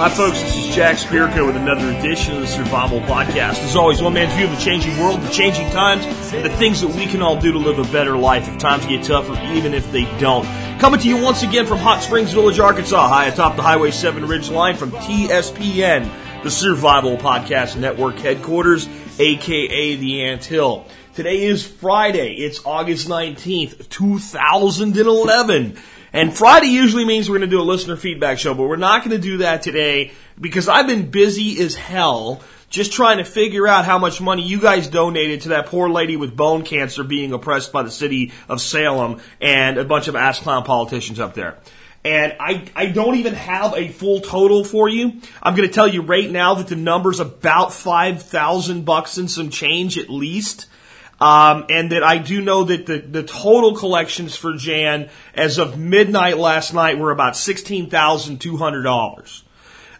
Hi, folks. This is Jack Spirko with another edition of the Survival Podcast. As always, one man's view of the changing world, the changing times, and the things that we can all do to live a better life if times get tougher, even if they don't. Coming to you once again from Hot Springs Village, Arkansas, high atop the Highway 7 Ridge Line from TSPN, the Survival Podcast Network headquarters, aka the Ant Hill. Today is Friday. It's August 19th, 2011. And Friday usually means we're going to do a listener feedback show, but we're not going to do that today because I've been busy as hell just trying to figure out how much money you guys donated to that poor lady with bone cancer being oppressed by the city of Salem and a bunch of ass clown politicians up there. And I, I don't even have a full total for you. I'm going to tell you right now that the number's about 5,000 bucks and some change at least. Um, and that I do know that the, the total collections for Jan as of midnight last night were about $16,200.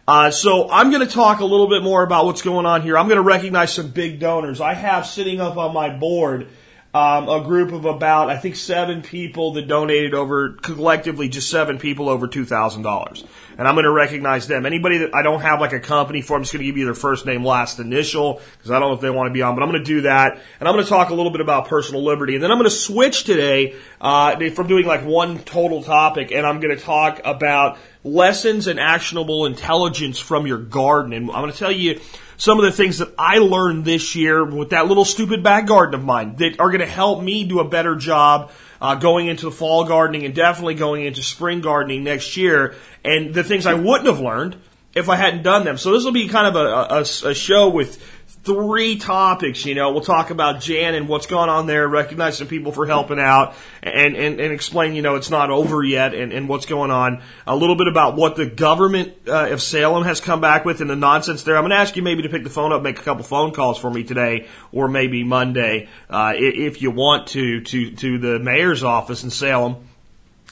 Uh, so I'm going to talk a little bit more about what's going on here. I'm going to recognize some big donors. I have sitting up on my board um, a group of about I think seven people that donated over collectively just seven people over two thousand dollars, and I'm going to recognize them. Anybody that I don't have like a company for, I'm just going to give you their first name, last initial because I don't know if they want to be on, but I'm going to do that, and I'm going to talk a little bit about personal liberty, and then I'm going to switch today uh, from doing like one total topic, and I'm going to talk about lessons and actionable intelligence from your garden, and I'm going to tell you some of the things that I learned this year with that little stupid back garden of mine that are going to help me do a better job uh, going into the fall gardening and definitely going into spring gardening next year. And the things I wouldn't have learned if I hadn't done them. So this will be kind of a, a, a show with three topics. You know, we'll talk about Jan and what's going on there, recognize some people for helping out, and, and, and explain, you know, it's not over yet and, and what's going on. A little bit about what the government uh, of Salem has come back with and the nonsense there. I'm going to ask you maybe to pick the phone up, make a couple phone calls for me today, or maybe Monday, uh, if you want to, to, to the mayor's office in Salem.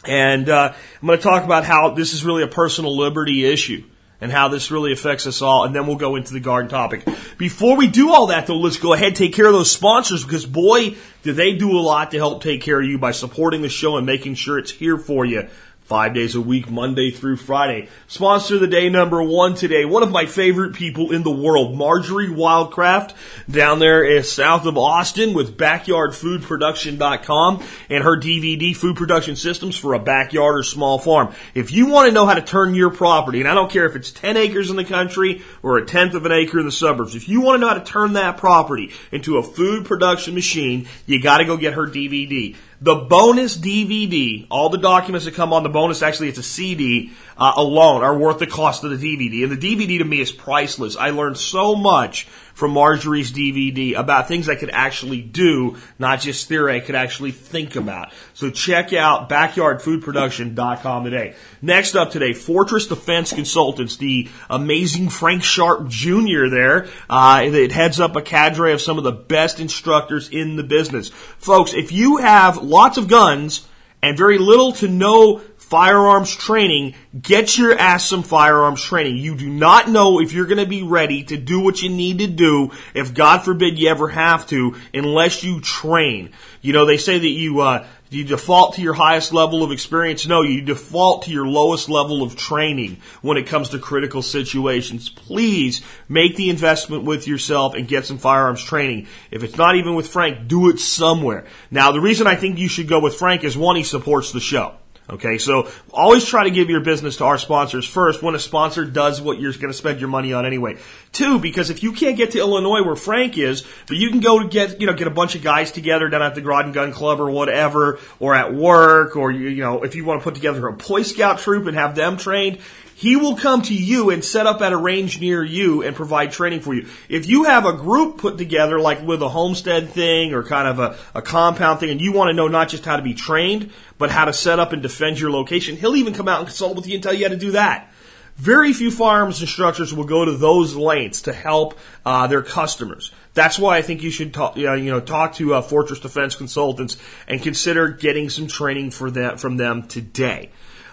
And uh, I'm going to talk about how this is really a personal liberty issue and how this really affects us all, and then we'll go into the garden topic. Before we do all that, though, let's go ahead and take care of those sponsors because, boy, do they do a lot to help take care of you by supporting the show and making sure it's here for you five days a week, Monday through Friday. Sponsor of the day number one today, one of my favorite people in the world, Marjorie Wildcraft, down there is south of Austin with backyardfoodproduction.com and her DVD food production systems for a backyard or small farm. If you want to know how to turn your property, and I don't care if it's 10 acres in the country or a tenth of an acre in the suburbs, if you want to know how to turn that property into a food production machine, you got to go get her DVD. The bonus DVD, all the documents that come on the bonus, actually it's a CD uh, alone, are worth the cost of the DVD. And the DVD to me is priceless. I learned so much from Marjorie's DVD about things I could actually do, not just theory I could actually think about. So check out backyardfoodproduction.com today. Next up today, Fortress Defense Consultants, the amazing Frank Sharp Jr. there. Uh, it heads up a cadre of some of the best instructors in the business. Folks, if you have lots of guns and very little to no firearms training, get your ass some firearms training. You do not know if you're going to be ready to do what you need to do if God forbid you ever have to unless you train. You know, they say that you, uh, you default to your highest level of experience? No, you default to your lowest level of training when it comes to critical situations. Please make the investment with yourself and get some firearms training. If it's not even with Frank, do it somewhere. Now, the reason I think you should go with Frank is one, he supports the show. Okay, so always try to give your business to our sponsors first when a sponsor does what you're going to spend your money on anyway. Two, because if you can't get to Illinois where Frank is, but you can go to get, you know, get a bunch of guys together down at the Groton Gun Club or whatever, or at work, or, you, you know, if you want to put together a Boy Scout troop and have them trained, he will come to you and set up at a range near you and provide training for you. If you have a group put together, like with a homestead thing or kind of a, a compound thing, and you want to know not just how to be trained, but how to set up and defend your location, he'll even come out and consult with you and tell you how to do that. Very few firearms instructors will go to those lengths to help uh, their customers. That's why I think you should talk, you know, you know talk to uh, Fortress Defense Consultants and consider getting some training for them from them today.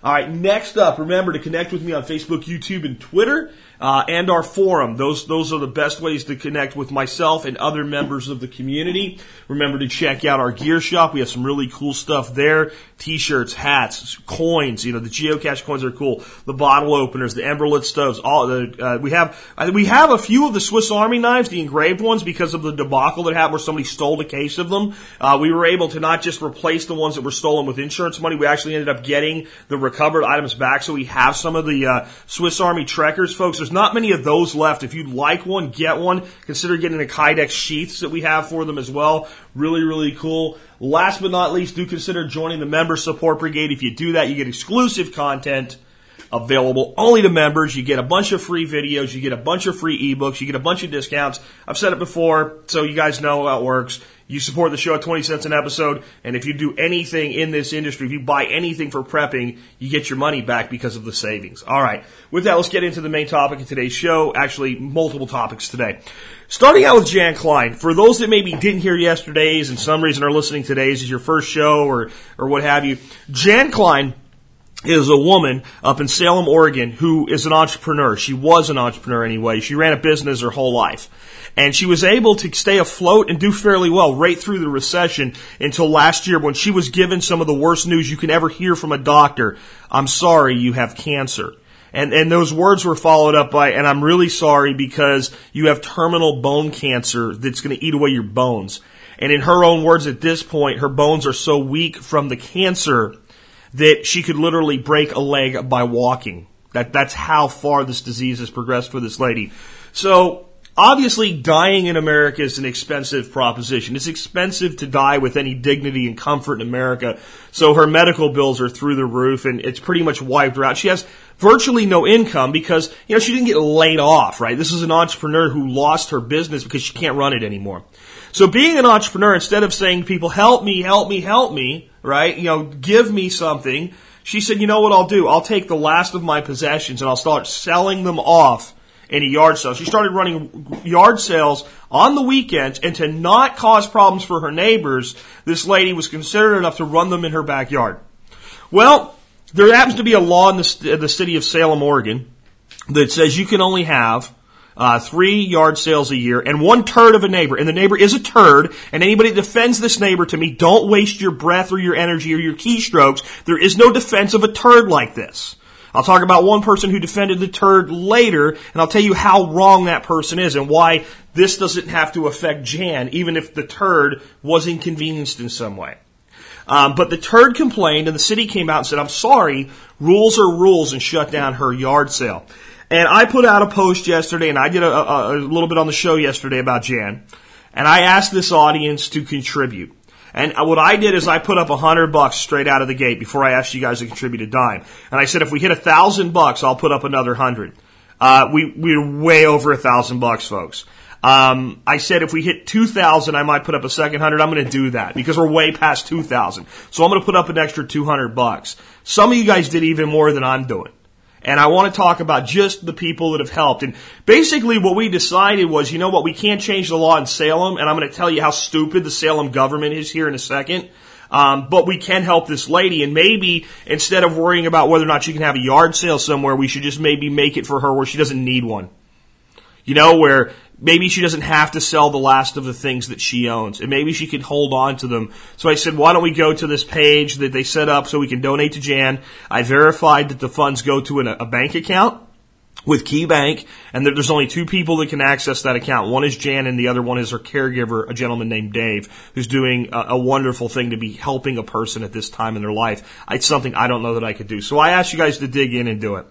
All right, next up, remember to connect with me on Facebook, YouTube, and Twitter, uh, and our forum. Those those are the best ways to connect with myself and other members of the community. Remember to check out our gear shop. We have some really cool stuff there: t-shirts, hats, coins. You know, the geocache coins are cool. The bottle openers, the emberlit stoves. All the uh, we have uh, we have a few of the Swiss Army knives, the engraved ones, because of the debacle that happened where somebody stole a case of them. Uh, we were able to not just replace the ones that were stolen with insurance money. We actually ended up getting the recovered items back. So we have some of the uh, Swiss Army Trekkers, folks. There's not many of those left. If you'd like one, get one. Consider getting the Kydex sheaths that we have for them as well. Really, really cool. Last but not least, do consider joining the Member Support Brigade. If you do that, you get exclusive content available only to members. You get a bunch of free videos, you get a bunch of free ebooks, you get a bunch of discounts. I've said it before, so you guys know how it works. You support the show at 20 cents an episode, and if you do anything in this industry, if you buy anything for prepping, you get your money back because of the savings. All right. With that, let's get into the main topic of today's show. Actually, multiple topics today. Starting out with Jan Klein. For those that maybe didn't hear yesterday's and some reason are listening today's is your first show or, or what have you, Jan Klein is a woman up in Salem, Oregon, who is an entrepreneur. She was an entrepreneur anyway. She ran a business her whole life. And she was able to stay afloat and do fairly well right through the recession until last year when she was given some of the worst news you can ever hear from a doctor. I'm sorry, you have cancer. And, and those words were followed up by, and I'm really sorry because you have terminal bone cancer that's going to eat away your bones. And in her own words at this point, her bones are so weak from the cancer that she could literally break a leg by walking. That, that's how far this disease has progressed for this lady. So, obviously, dying in America is an expensive proposition. It's expensive to die with any dignity and comfort in America. So her medical bills are through the roof and it's pretty much wiped her out. She has virtually no income because, you know, she didn't get laid off, right? This is an entrepreneur who lost her business because she can't run it anymore. So being an entrepreneur, instead of saying to people, help me, help me, help me, right? You know, give me something. She said, you know what I'll do? I'll take the last of my possessions and I'll start selling them off in a yard sales. She started running yard sales on the weekends and to not cause problems for her neighbors, this lady was considerate enough to run them in her backyard. Well, there happens to be a law in the, the city of Salem, Oregon that says you can only have uh, three yard sales a year, and one turd of a neighbor. And the neighbor is a turd, and anybody that defends this neighbor to me, don't waste your breath or your energy or your keystrokes. There is no defense of a turd like this. I'll talk about one person who defended the turd later, and I'll tell you how wrong that person is and why this doesn't have to affect Jan, even if the turd was inconvenienced in some way. Um, but the turd complained, and the city came out and said, I'm sorry, rules are rules, and shut down her yard sale. And I put out a post yesterday, and I did a, a, a little bit on the show yesterday about Jan. And I asked this audience to contribute. And what I did is I put up a hundred bucks straight out of the gate before I asked you guys to contribute a dime. And I said, if we hit a thousand bucks, I'll put up another hundred. Uh, we, we're way over a thousand bucks, folks. Um, I said if we hit 2,000, I might put up a second hundred. I'm going to do that because we're way past 2,000. So I'm going to put up an extra 200 bucks. Some of you guys did even more than I'm doing. And I want to talk about just the people that have helped. And basically what we decided was, you know what, we can't change the law in Salem, and I'm going to tell you how stupid the Salem government is here in a second. Um, but we can help this lady, and maybe instead of worrying about whether or not she can have a yard sale somewhere, we should just maybe make it for her where she doesn't need one. You know, where maybe she doesn't have to sell the last of the things that she owns, and maybe she could hold on to them. So I said, why don't we go to this page that they set up so we can donate to Jan? I verified that the funds go to an, a bank account with KeyBank, and there's only two people that can access that account. One is Jan, and the other one is her caregiver, a gentleman named Dave, who's doing a, a, wonderful thing to be helping a person at this time in their life. It's something I don't know that I could do. So I asked you guys to dig in and do it.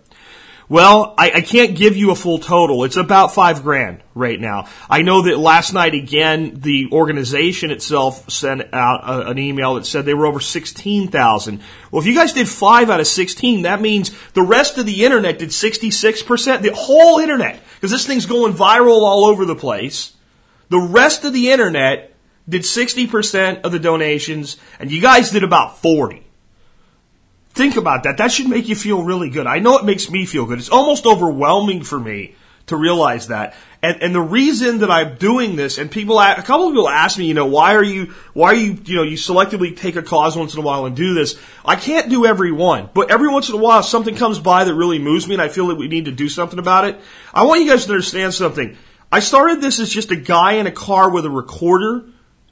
Well, I, I, can't give you a full total. It's about five grand right now. I know that last night again, the organization itself sent out a, an email that said they were over 16,000. Well, if you guys did five out of 16, that means the rest of the internet did 66%. The whole internet, because this thing's going viral all over the place. The rest of the internet did 60% of the donations, and you guys did about 40. Think about that. That should make you feel really good. I know it makes me feel good. It's almost overwhelming for me to realize that. And, and the reason that I'm doing this, and people, a couple of people ask me, you know, why are you, why are you, you know, you selectively take a cause once in a while and do this? I can't do every one, but every once in a while something comes by that really moves me and I feel that we need to do something about it. I want you guys to understand something. I started this as just a guy in a car with a recorder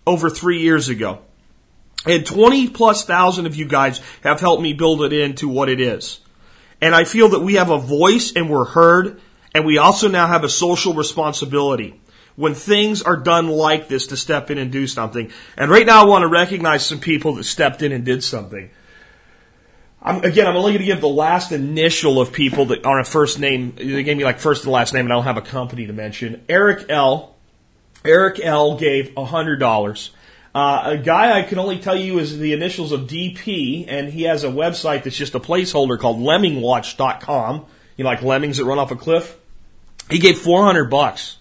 over three years ago. And 20 plus thousand of you guys have helped me build it into what it is. And I feel that we have a voice and we're heard, and we also now have a social responsibility when things are done like this to step in and do something. And right now I want to recognize some people that stepped in and did something. I'm, again, I'm only going to give the last initial of people that are a first name. They gave me like first and last name, and I don't have a company to mention. Eric L. Eric L. gave $100. Uh, a guy I can only tell you is the initials of DP, and he has a website that's just a placeholder called lemmingwatch.com. You know, like lemmings that run off a cliff. He gave 400 bucks.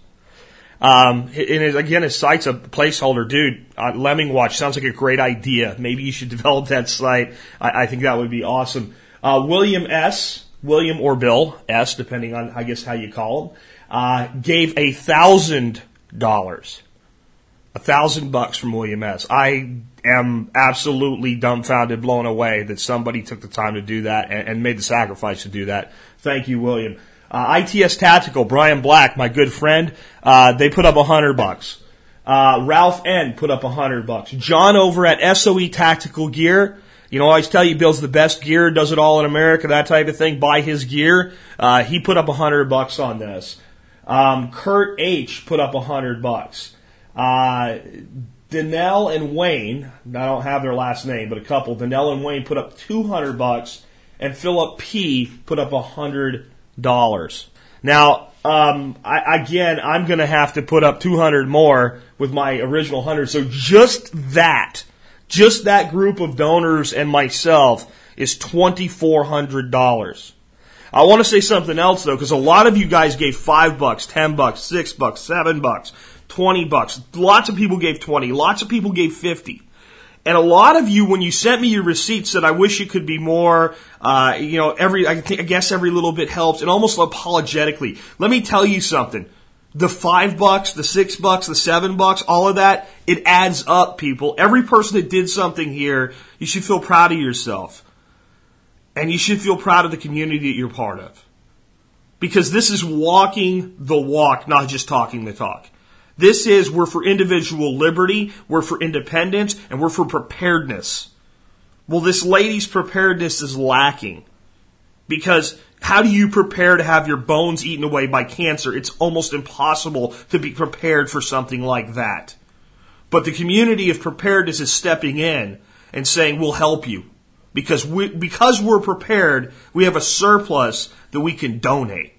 Um, and his, again, his site's a placeholder. Dude, uh, Lemming Watch sounds like a great idea. Maybe you should develop that site. I, I think that would be awesome. Uh, William S., William or Bill S., depending on, I guess, how you call him, uh, gave a thousand dollars a thousand bucks from William S. I am absolutely dumbfounded, blown away that somebody took the time to do that and, and made the sacrifice to do that. Thank you, William. Uh, ITS Tactical, Bryan Black, my good friend, uh, they put up a hundred bucks. Uh, Ralph N put up a hundred bucks. John over at SOE Tactical Gear, you know, I always tell you, builds the best gear, does it all in America, that type of thing. Buy his gear. Uh, he put up a hundred bucks on this. Um, Kurt H put up a hundred bucks. Uh, Danelle and Wayne, I don't have their last name, but a couple, Danelle and Wayne put up 200 bucks, and Philip P put up $100. Now, um, I, again, I'm going to have to put up 200 more with my original 100. So just that, just that group of donors and myself is $2,400. I want to say something else though, because a lot of you guys gave five bucks, ten bucks, six bucks, seven bucks. 20 bucks. Lots of people gave 20. Lots of people gave 50. And a lot of you, when you sent me your receipts, said, I wish it could be more, uh, you know, every, I, think, I guess every little bit helps, and almost apologetically. Let me tell you something. The five bucks, the six bucks, the seven bucks, all of that, it adds up, people. Every person that did something here, you should feel proud of yourself. And you should feel proud of the community that you're part of. Because this is walking the walk, not just talking the talk. This is we're for individual liberty, we're for independence, and we're for preparedness. Well, this lady's preparedness is lacking. Because how do you prepare to have your bones eaten away by cancer? It's almost impossible to be prepared for something like that. But the community of preparedness is stepping in and saying, we'll help you. Because we, because we're prepared, we have a surplus that we can donate.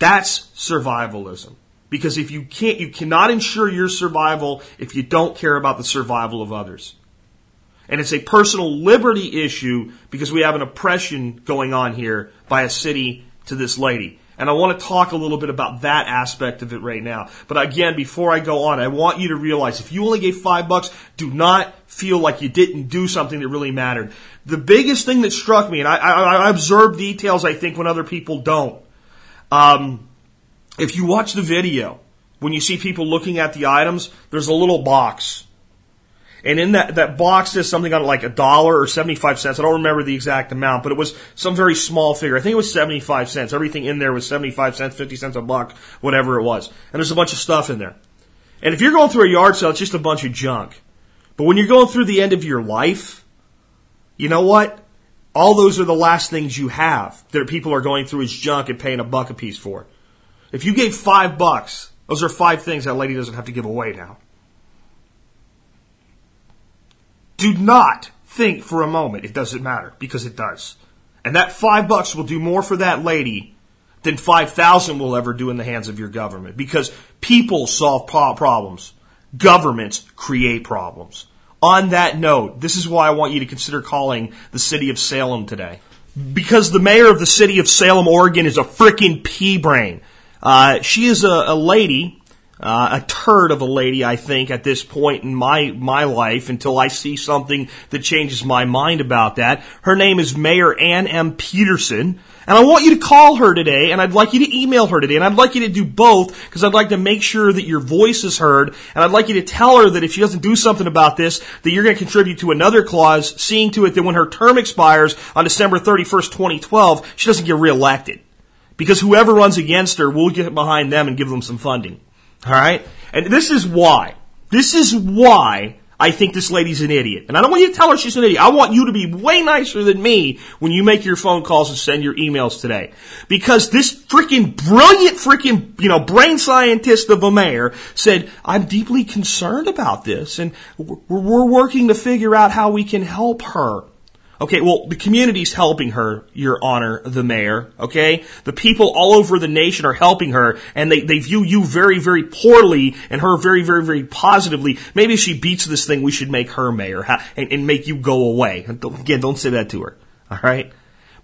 That's survivalism. Because if you can't, you cannot ensure your survival if you don't care about the survival of others. And it's a personal liberty issue because we have an oppression going on here by a city to this lady. And I want to talk a little bit about that aspect of it right now. But again, before I go on, I want you to realize if you only gave five bucks, do not feel like you didn't do something that really mattered. The biggest thing that struck me, and I, I, I observe details I think when other people don't. Um, if you watch the video, when you see people looking at the items, there's a little box. And in that, that box is something on like a dollar or 75 cents. I don't remember the exact amount, but it was some very small figure. I think it was 75 cents. Everything in there was 75 cents, 50 cents a buck, whatever it was. And there's a bunch of stuff in there. And if you're going through a yard sale, it's just a bunch of junk. But when you're going through the end of your life, you know what? All those are the last things you have that people are going through as junk and paying a buck a piece for. If you gave five bucks, those are five things that lady doesn't have to give away now. Do not think for a moment it doesn't matter, because it does. And that five bucks will do more for that lady than 5,000 will ever do in the hands of your government. Because people solve problems. Governments create problems. On that note, this is why I want you to consider calling the city of Salem today. Because the mayor of the city of Salem, Oregon is a freaking pea brain. Uh, she is a, a lady uh, a turd of a lady, I think, at this point in my my life until I see something that changes my mind about that. Her name is Mayor Ann M. Peterson. And I want you to call her today, and I'd like you to email her today, and I'd like you to do both, because I'd like to make sure that your voice is heard, and I'd like you to tell her that if she doesn't do something about this, that you're going to contribute to another clause, seeing to it that when her term expires on December 31st, 2012, she doesn't get reelected. Because whoever runs against her, we'll get behind them and give them some funding. Alright? And this is why. This is why I think this lady's an idiot. And I don't want you to tell her she's an idiot. I want you to be way nicer than me when you make your phone calls and send your emails today. Because this freaking brilliant freaking, you know, brain scientist of a mayor said, I'm deeply concerned about this and we're working to figure out how we can help her. Okay, well, the community's helping her, Your Honor, the mayor. Okay? The people all over the nation are helping her, and they, they view you very, very poorly and her very, very, very positively. Maybe if she beats this thing, we should make her mayor and, and make you go away. Again, don't say that to her. Alright?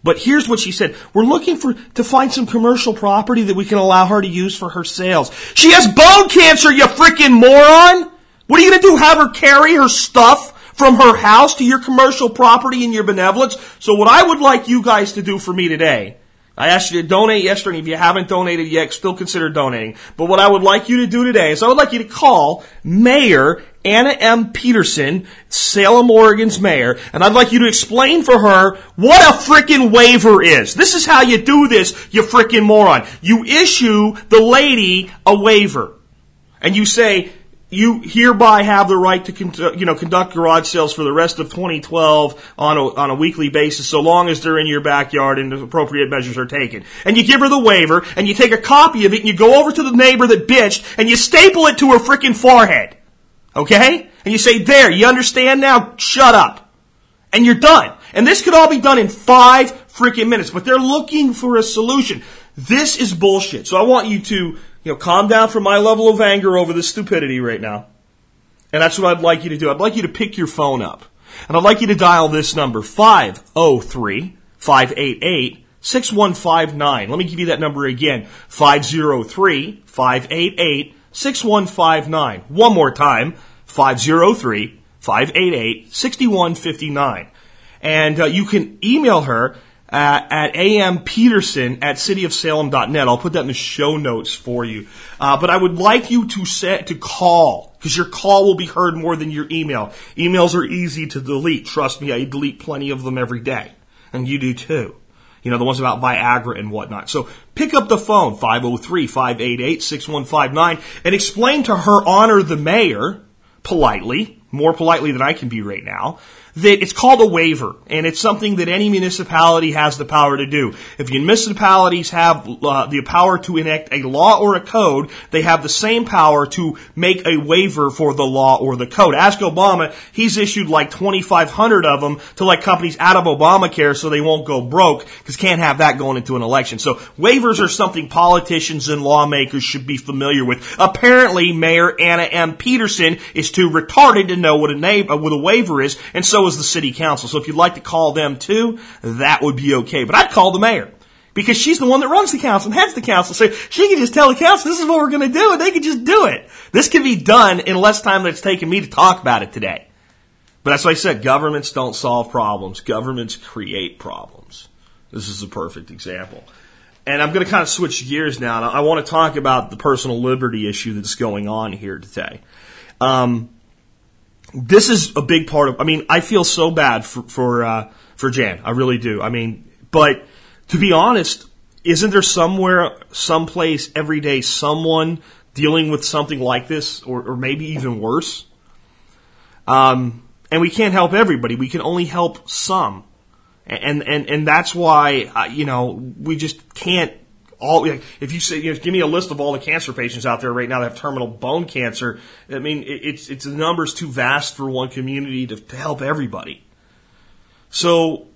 But here's what she said. We're looking for, to find some commercial property that we can allow her to use for her sales. She has bone cancer, you freaking moron! What are you gonna do? Have her carry her stuff from her house to your commercial property and your benevolence. So what I would like you guys to do for me today, I asked you to donate yesterday. If you haven't donated yet, still consider donating. But what I would like you to do today is I would like you to call Mayor Anna M. Peterson, Salem, Oregon's mayor, and I'd like you to explain for her what a freaking waiver is. This is how you do this, you freaking moron. You issue the lady a waiver. And you say, you hereby have the right to con- you know conduct garage sales for the rest of 2012 on a, on a weekly basis, so long as they're in your backyard and appropriate measures are taken. And you give her the waiver, and you take a copy of it, and you go over to the neighbor that bitched, and you staple it to her freaking forehead. Okay? And you say, "There, you understand now? Shut up." And you're done. And this could all be done in five freaking minutes, but they're looking for a solution. This is bullshit. So I want you to you know, calm down from my level of anger over this stupidity right now. And that's what I'd like you to do. I'd like you to pick your phone up. And I'd like you to dial this number, 503 588 6159. Let me give you that number again, 503 588 6159. One more time, 503 588 6159. And uh, you can email her uh, at ampeterson at cityofsalem.net. I'll put that in the show notes for you. Uh, but I would like you to set to call because your call will be heard more than your email. Emails are easy to delete. Trust me, I delete plenty of them every day, and you do too. You know, the ones about Viagra and whatnot. So pick up the phone, 503-588-6159, and explain to her honor the mayor, politely, more politely than I can be right now, that it's called a waiver, and it's something that any municipality has the power to do. If municipalities have uh, the power to enact a law or a code, they have the same power to make a waiver for the law or the code. Ask Obama, he's issued like 2,500 of them to let companies out of Obamacare so they won't go broke, because can't have that going into an election. So waivers are something politicians and lawmakers should be familiar with. Apparently, Mayor Anna M. Peterson is too retarded to know what a, what a waiver is, and so is the city council. So if you'd like to call them too, that would be okay. But I'd call the mayor. Because she's the one that runs the council and heads the council. So she can just tell the council, this is what we're going to do, and they can just do it. This can be done in less time than it's taken me to talk about it today. But that's I said. Governments don't solve problems. Governments create problems. This is a perfect example. And I'm going to kind of switch gears now. I want to talk about the personal liberty issue that's going on here today. Um, this is a big part of. I mean, I feel so bad for for uh, for Jan. I really do. I mean, but to be honest, isn't there somewhere, someplace, every day, someone dealing with something like this, or, or maybe even worse? Um, and we can't help everybody. We can only help some, and and and that's why uh, you know we just can't all if you say you know, give me a list of all the cancer patients out there right now that have terminal bone cancer i mean it's it's the numbers too vast for one community to, to help everybody. So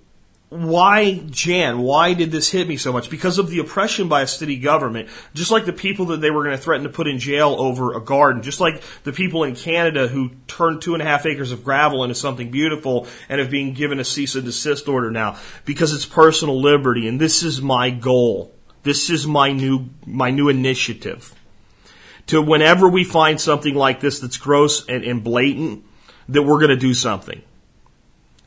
why jan why did this hit me so much? Because of the oppression by a city government. Just like the people that they were going to threaten to put in jail over a garden. Just like the people in canada who turned two and a half acres of gravel into something beautiful and have been given a cease and desist order now. Because it's personal liberty and this is my goal this is my new, my new initiative. to whenever we find something like this that's gross and, and blatant, that we're going to do something.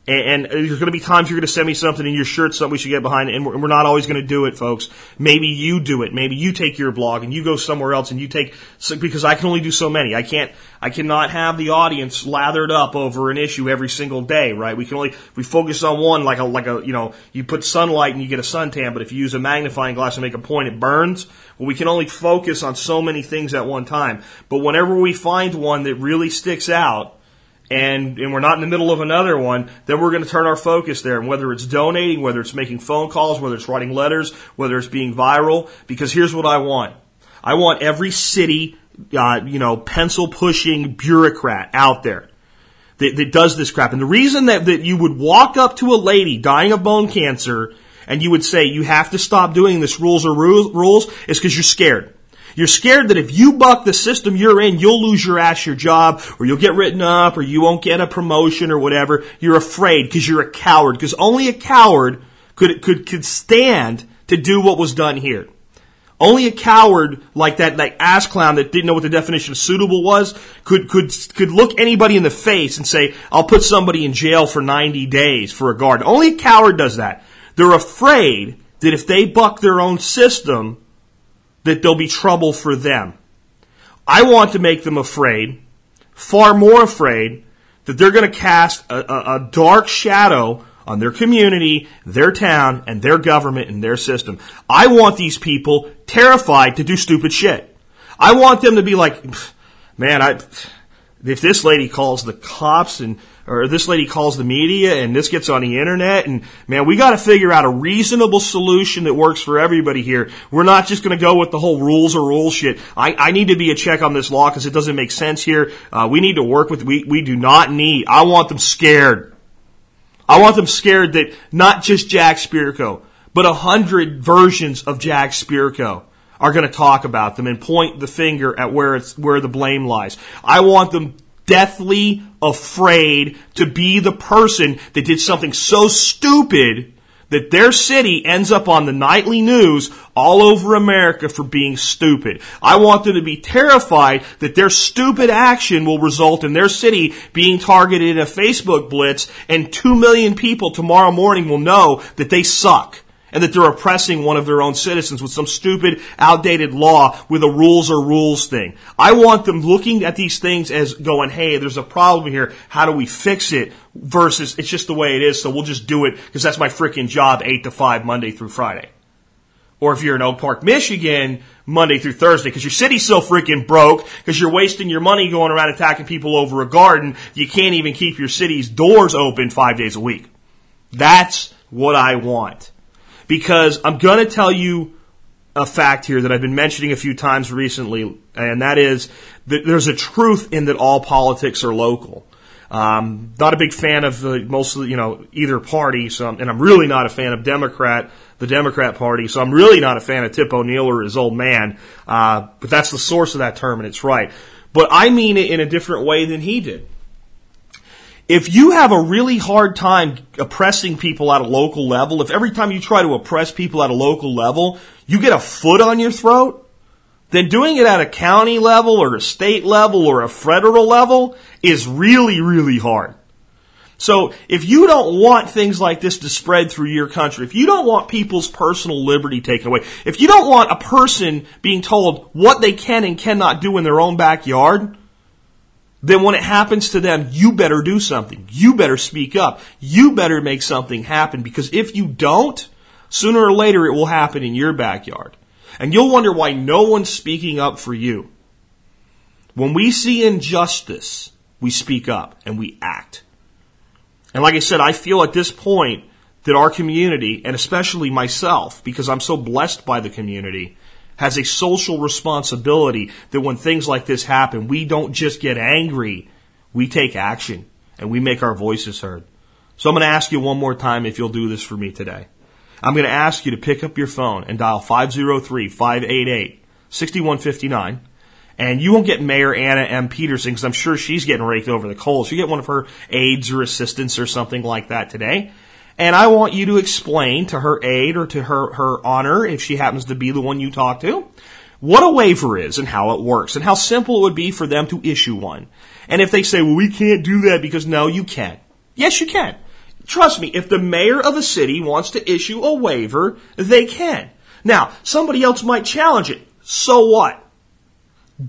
And, and there's going to be times you're going to send me something in your shirt, something we should get behind, and we're, we're not always going to do it, folks. Maybe you do it. Maybe you take your blog and you go somewhere else and you take because I can only do so many. I can't. I cannot have the audience lathered up over an issue every single day, right? We can only we focus on one like a like a you know you put sunlight and you get a suntan, but if you use a magnifying glass and make a point, it burns. Well, we can only focus on so many things at one time. But whenever we find one that really sticks out and, and we're not in the middle of another one, then we're going to turn our focus there. And whether it's donating, whether it's making phone calls, whether it's writing letters, whether it's being viral, because here's what I want. I want every city, uh, you know, pencil pushing bureaucrat out there that, that does this crap. And the reason that, that you would walk up to a lady dying of bone cancer and you would say, you have to stop doing this rules or rules, rules is because you're scared. You're scared that if you buck the system you're in, you'll lose your ass your job, or you'll get written up, or you won't get a promotion or whatever. You're afraid because you're a coward. Because only a coward could, could, could stand to do what was done here. Only a coward like that, like ass clown that didn't know what the definition of suitable was, could, could, could look anybody in the face and say, I'll put somebody in jail for 90 days for a guard. Only a coward does that. They're afraid that if they buck their own system, that there'll be trouble for them. I want to make them afraid, far more afraid, that they're going to cast a, a, a, dark shadow on their community, their town, and their government and their system. I want these people terrified to do stupid shit. I want them to be like, man, I, if this lady calls the cops and or this lady calls the media and this gets on the internet and man, we got to figure out a reasonable solution that works for everybody here. We're not just going to go with the whole rules or rules shit. I, I need to be a check on this law because it doesn't make sense here. Uh, we need to work with, we, we do not need, I want them scared. I want them scared that not just Jack Spirko, but a hundred versions of Jack Spirko are going to talk about them and point the finger at where it's where the blame lies. I want them deathly afraid to be the person that did something so stupid that their city ends up on the nightly news all over America for being stupid. I want them to be terrified that their stupid action will result in their city being targeted in a Facebook blitz and two million people tomorrow morning will know that they suck and that they're oppressing one of their own citizens with some stupid, outdated law with a rules or rules thing. I want them looking at these things as going, hey, there's a problem here. How do we fix it? Versus, it's just the way it is, so we'll just do it because that's my freaking job, 8 to 5, Monday through Friday. Or if you're in Oak Park, Michigan, Monday through Thursday, because your city's so freaking broke, because you're wasting your money going around attacking people over a garden, you can't even keep your city's doors open five days a week. That's what I want because I'm going to tell you a fact here that I've been mentioning a few times recently, and that is that there's a truth in that all politics are local. Um, not a big fan of uh, mostly, you know, either party, so I'm, and I'm really not a fan of Democrat, the Democrat Party, so I'm really not a fan of Tip O'Neill or his old man. Uh, but that's the source of that term, and it's right. But I mean it in a different way than he did. If you have a really hard time oppressing people at a local level, if every time you try to oppress people at a local level, you get a foot on your throat, then doing it at a county level or a state level or a federal level is really, really hard. So if you don't want things like this to spread through your country, if you don't want people's personal liberty taken away, if you don't want a person being told what they can and cannot do in their own backyard, then when it happens to them, you better do something. You better speak up. You better make something happen because if you don't, sooner or later it will happen in your backyard. And you'll wonder why no one's speaking up for you. When we see injustice, we speak up and we act. And like I said, I feel at this point that our community, and especially myself, because I'm so blessed by the community, has a social responsibility that when things like this happen, we don't just get angry, we take action and we make our voices heard. So I'm going to ask you one more time if you'll do this for me today. I'm going to ask you to pick up your phone and dial 503-588-6159. And you won't get Mayor Anna M. Peterson because I'm sure she's getting raked over the coals. You get one of her aides or assistants or something like that today. And I want you to explain to her aide or to her, her honor, if she happens to be the one you talk to, what a waiver is and how it works and how simple it would be for them to issue one. And if they say, well, we can't do that because no, you can. Yes, you can. Trust me, if the mayor of a city wants to issue a waiver, they can. Now, somebody else might challenge it. So what?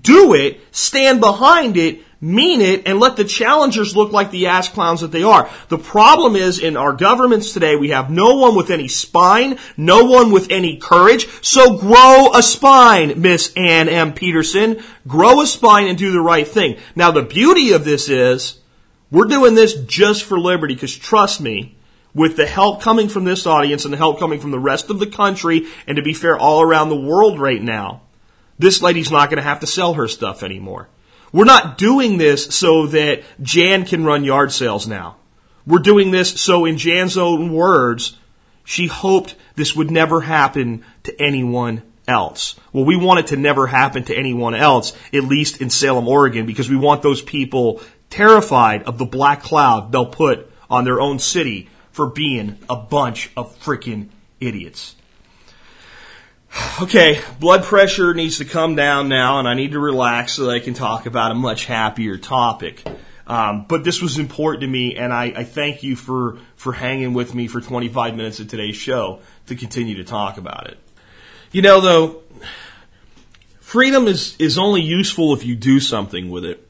Do it, stand behind it, mean it, and let the challengers look like the ass clowns that they are. The problem is in our governments today, we have no one with any spine, no one with any courage. So grow a spine, Miss Ann M. Peterson. Grow a spine and do the right thing. Now the beauty of this is, we're doing this just for liberty, because trust me, with the help coming from this audience and the help coming from the rest of the country, and to be fair, all around the world right now, this lady's not going to have to sell her stuff anymore. We're not doing this so that Jan can run yard sales now. We're doing this so, in Jan's own words, she hoped this would never happen to anyone else. Well, we want it to never happen to anyone else, at least in Salem, Oregon, because we want those people terrified of the black cloud they'll put on their own city for being a bunch of freaking idiots. Okay, blood pressure needs to come down now, and I need to relax so that I can talk about a much happier topic. Um, but this was important to me, and I, I thank you for, for hanging with me for 25 minutes of today's show to continue to talk about it. You know, though, freedom is, is only useful if you do something with it.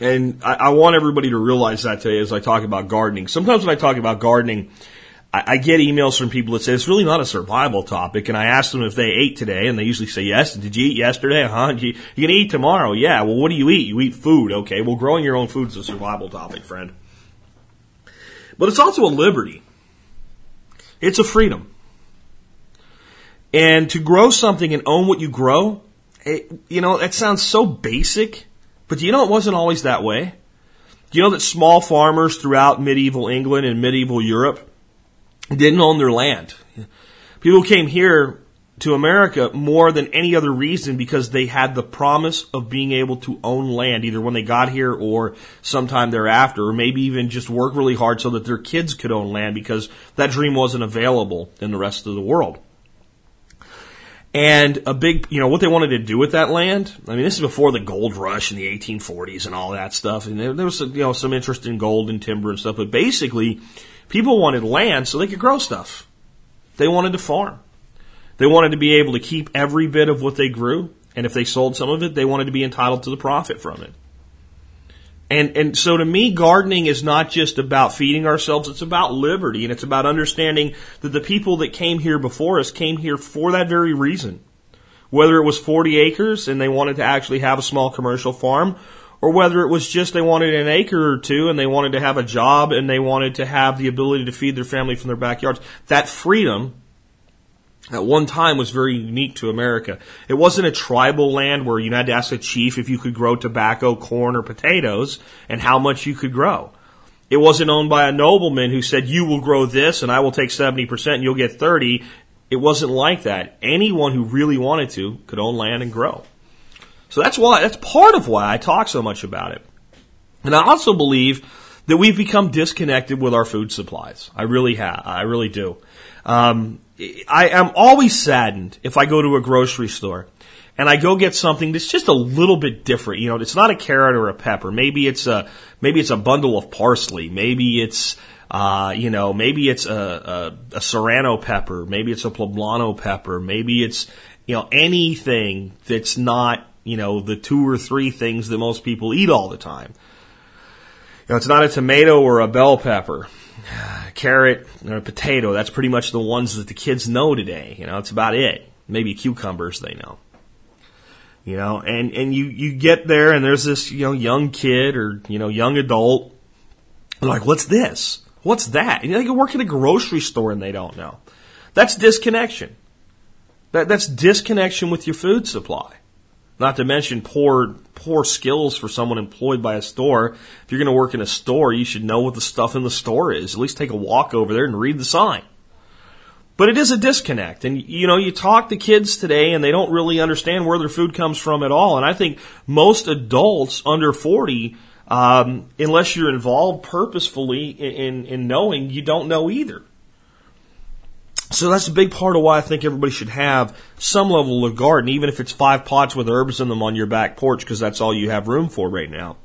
And I, I want everybody to realize that today as I talk about gardening. Sometimes when I talk about gardening, I, I get emails from people that say it's really not a survival topic, and I ask them if they ate today, and they usually say yes. Did you eat yesterday? Huh? You, you gonna eat tomorrow? Yeah. Well, what do you eat? You eat food. Okay. Well, growing your own food is a survival topic, friend. But it's also a liberty. It's a freedom. And to grow something and own what you grow, it, you know, that sounds so basic, but you know it wasn't always that way? Do you know that small farmers throughout medieval England and medieval Europe didn't own their land. People came here to America more than any other reason because they had the promise of being able to own land either when they got here or sometime thereafter, or maybe even just work really hard so that their kids could own land because that dream wasn't available in the rest of the world. And a big, you know, what they wanted to do with that land. I mean, this is before the gold rush in the 1840s and all that stuff. And there, was, you know, some interest in gold and timber and stuff. But basically, People wanted land so they could grow stuff. They wanted to farm. They wanted to be able to keep every bit of what they grew, and if they sold some of it, they wanted to be entitled to the profit from it. And and so to me, gardening is not just about feeding ourselves; it's about liberty, and it's about understanding that the people that came here before us came here for that very reason. Whether it was 40 acres and they wanted to actually have a small commercial farm, or whether it was just they wanted an acre or two and they wanted to have a job and they wanted to have the ability to feed their family from their backyards. That freedom at one time was very unique to America. It wasn't a tribal land where you had to ask a chief if you could grow tobacco, corn, or potatoes and how much you could grow. It wasn't owned by a nobleman who said, you will grow this and I will take 70% and you'll get 30. It wasn't like that. Anyone who really wanted to could own land and grow. So that's why, that's part of why I talk so much about it. And I also believe that we've become disconnected with our food supplies. I really have. I really do. Um, I am always saddened if I go to a grocery store and I go get something that's just a little bit different. You know, it's not a carrot or a pepper. Maybe it's a maybe it's a bundle of parsley. Maybe it's uh, you know, maybe it's a, a, a serrano pepper. Maybe it's a poblano pepper. Maybe it's you know anything that's not you know, the two or three things that most people eat all the time. You know, it's not a tomato or a bell pepper, carrot or a potato. That's pretty much the ones that the kids know today. You know, it's about it. Maybe cucumbers they know. You know, and, and you, you get there and there's this, you know, young kid or, you know, young adult. like, what's this? What's that? And they can work at a grocery store and they don't know. That's disconnection. That, that's disconnection with your food supply. Not to mention poor poor skills for someone employed by a store. If you're going to work in a store, you should know what the stuff in the store is. At least take a walk over there and read the sign. But it is a disconnect. And, you know, you talk to kids today and they don't really understand where their food comes from at all. And I think most adults under 40, um, unless you're involved purposefully in, in, in knowing, you don't know either. So that's a big part of why I think everybody should have some level of garden, even if it's five pots with herbs in them on your back porch, because that's all you have room for right now.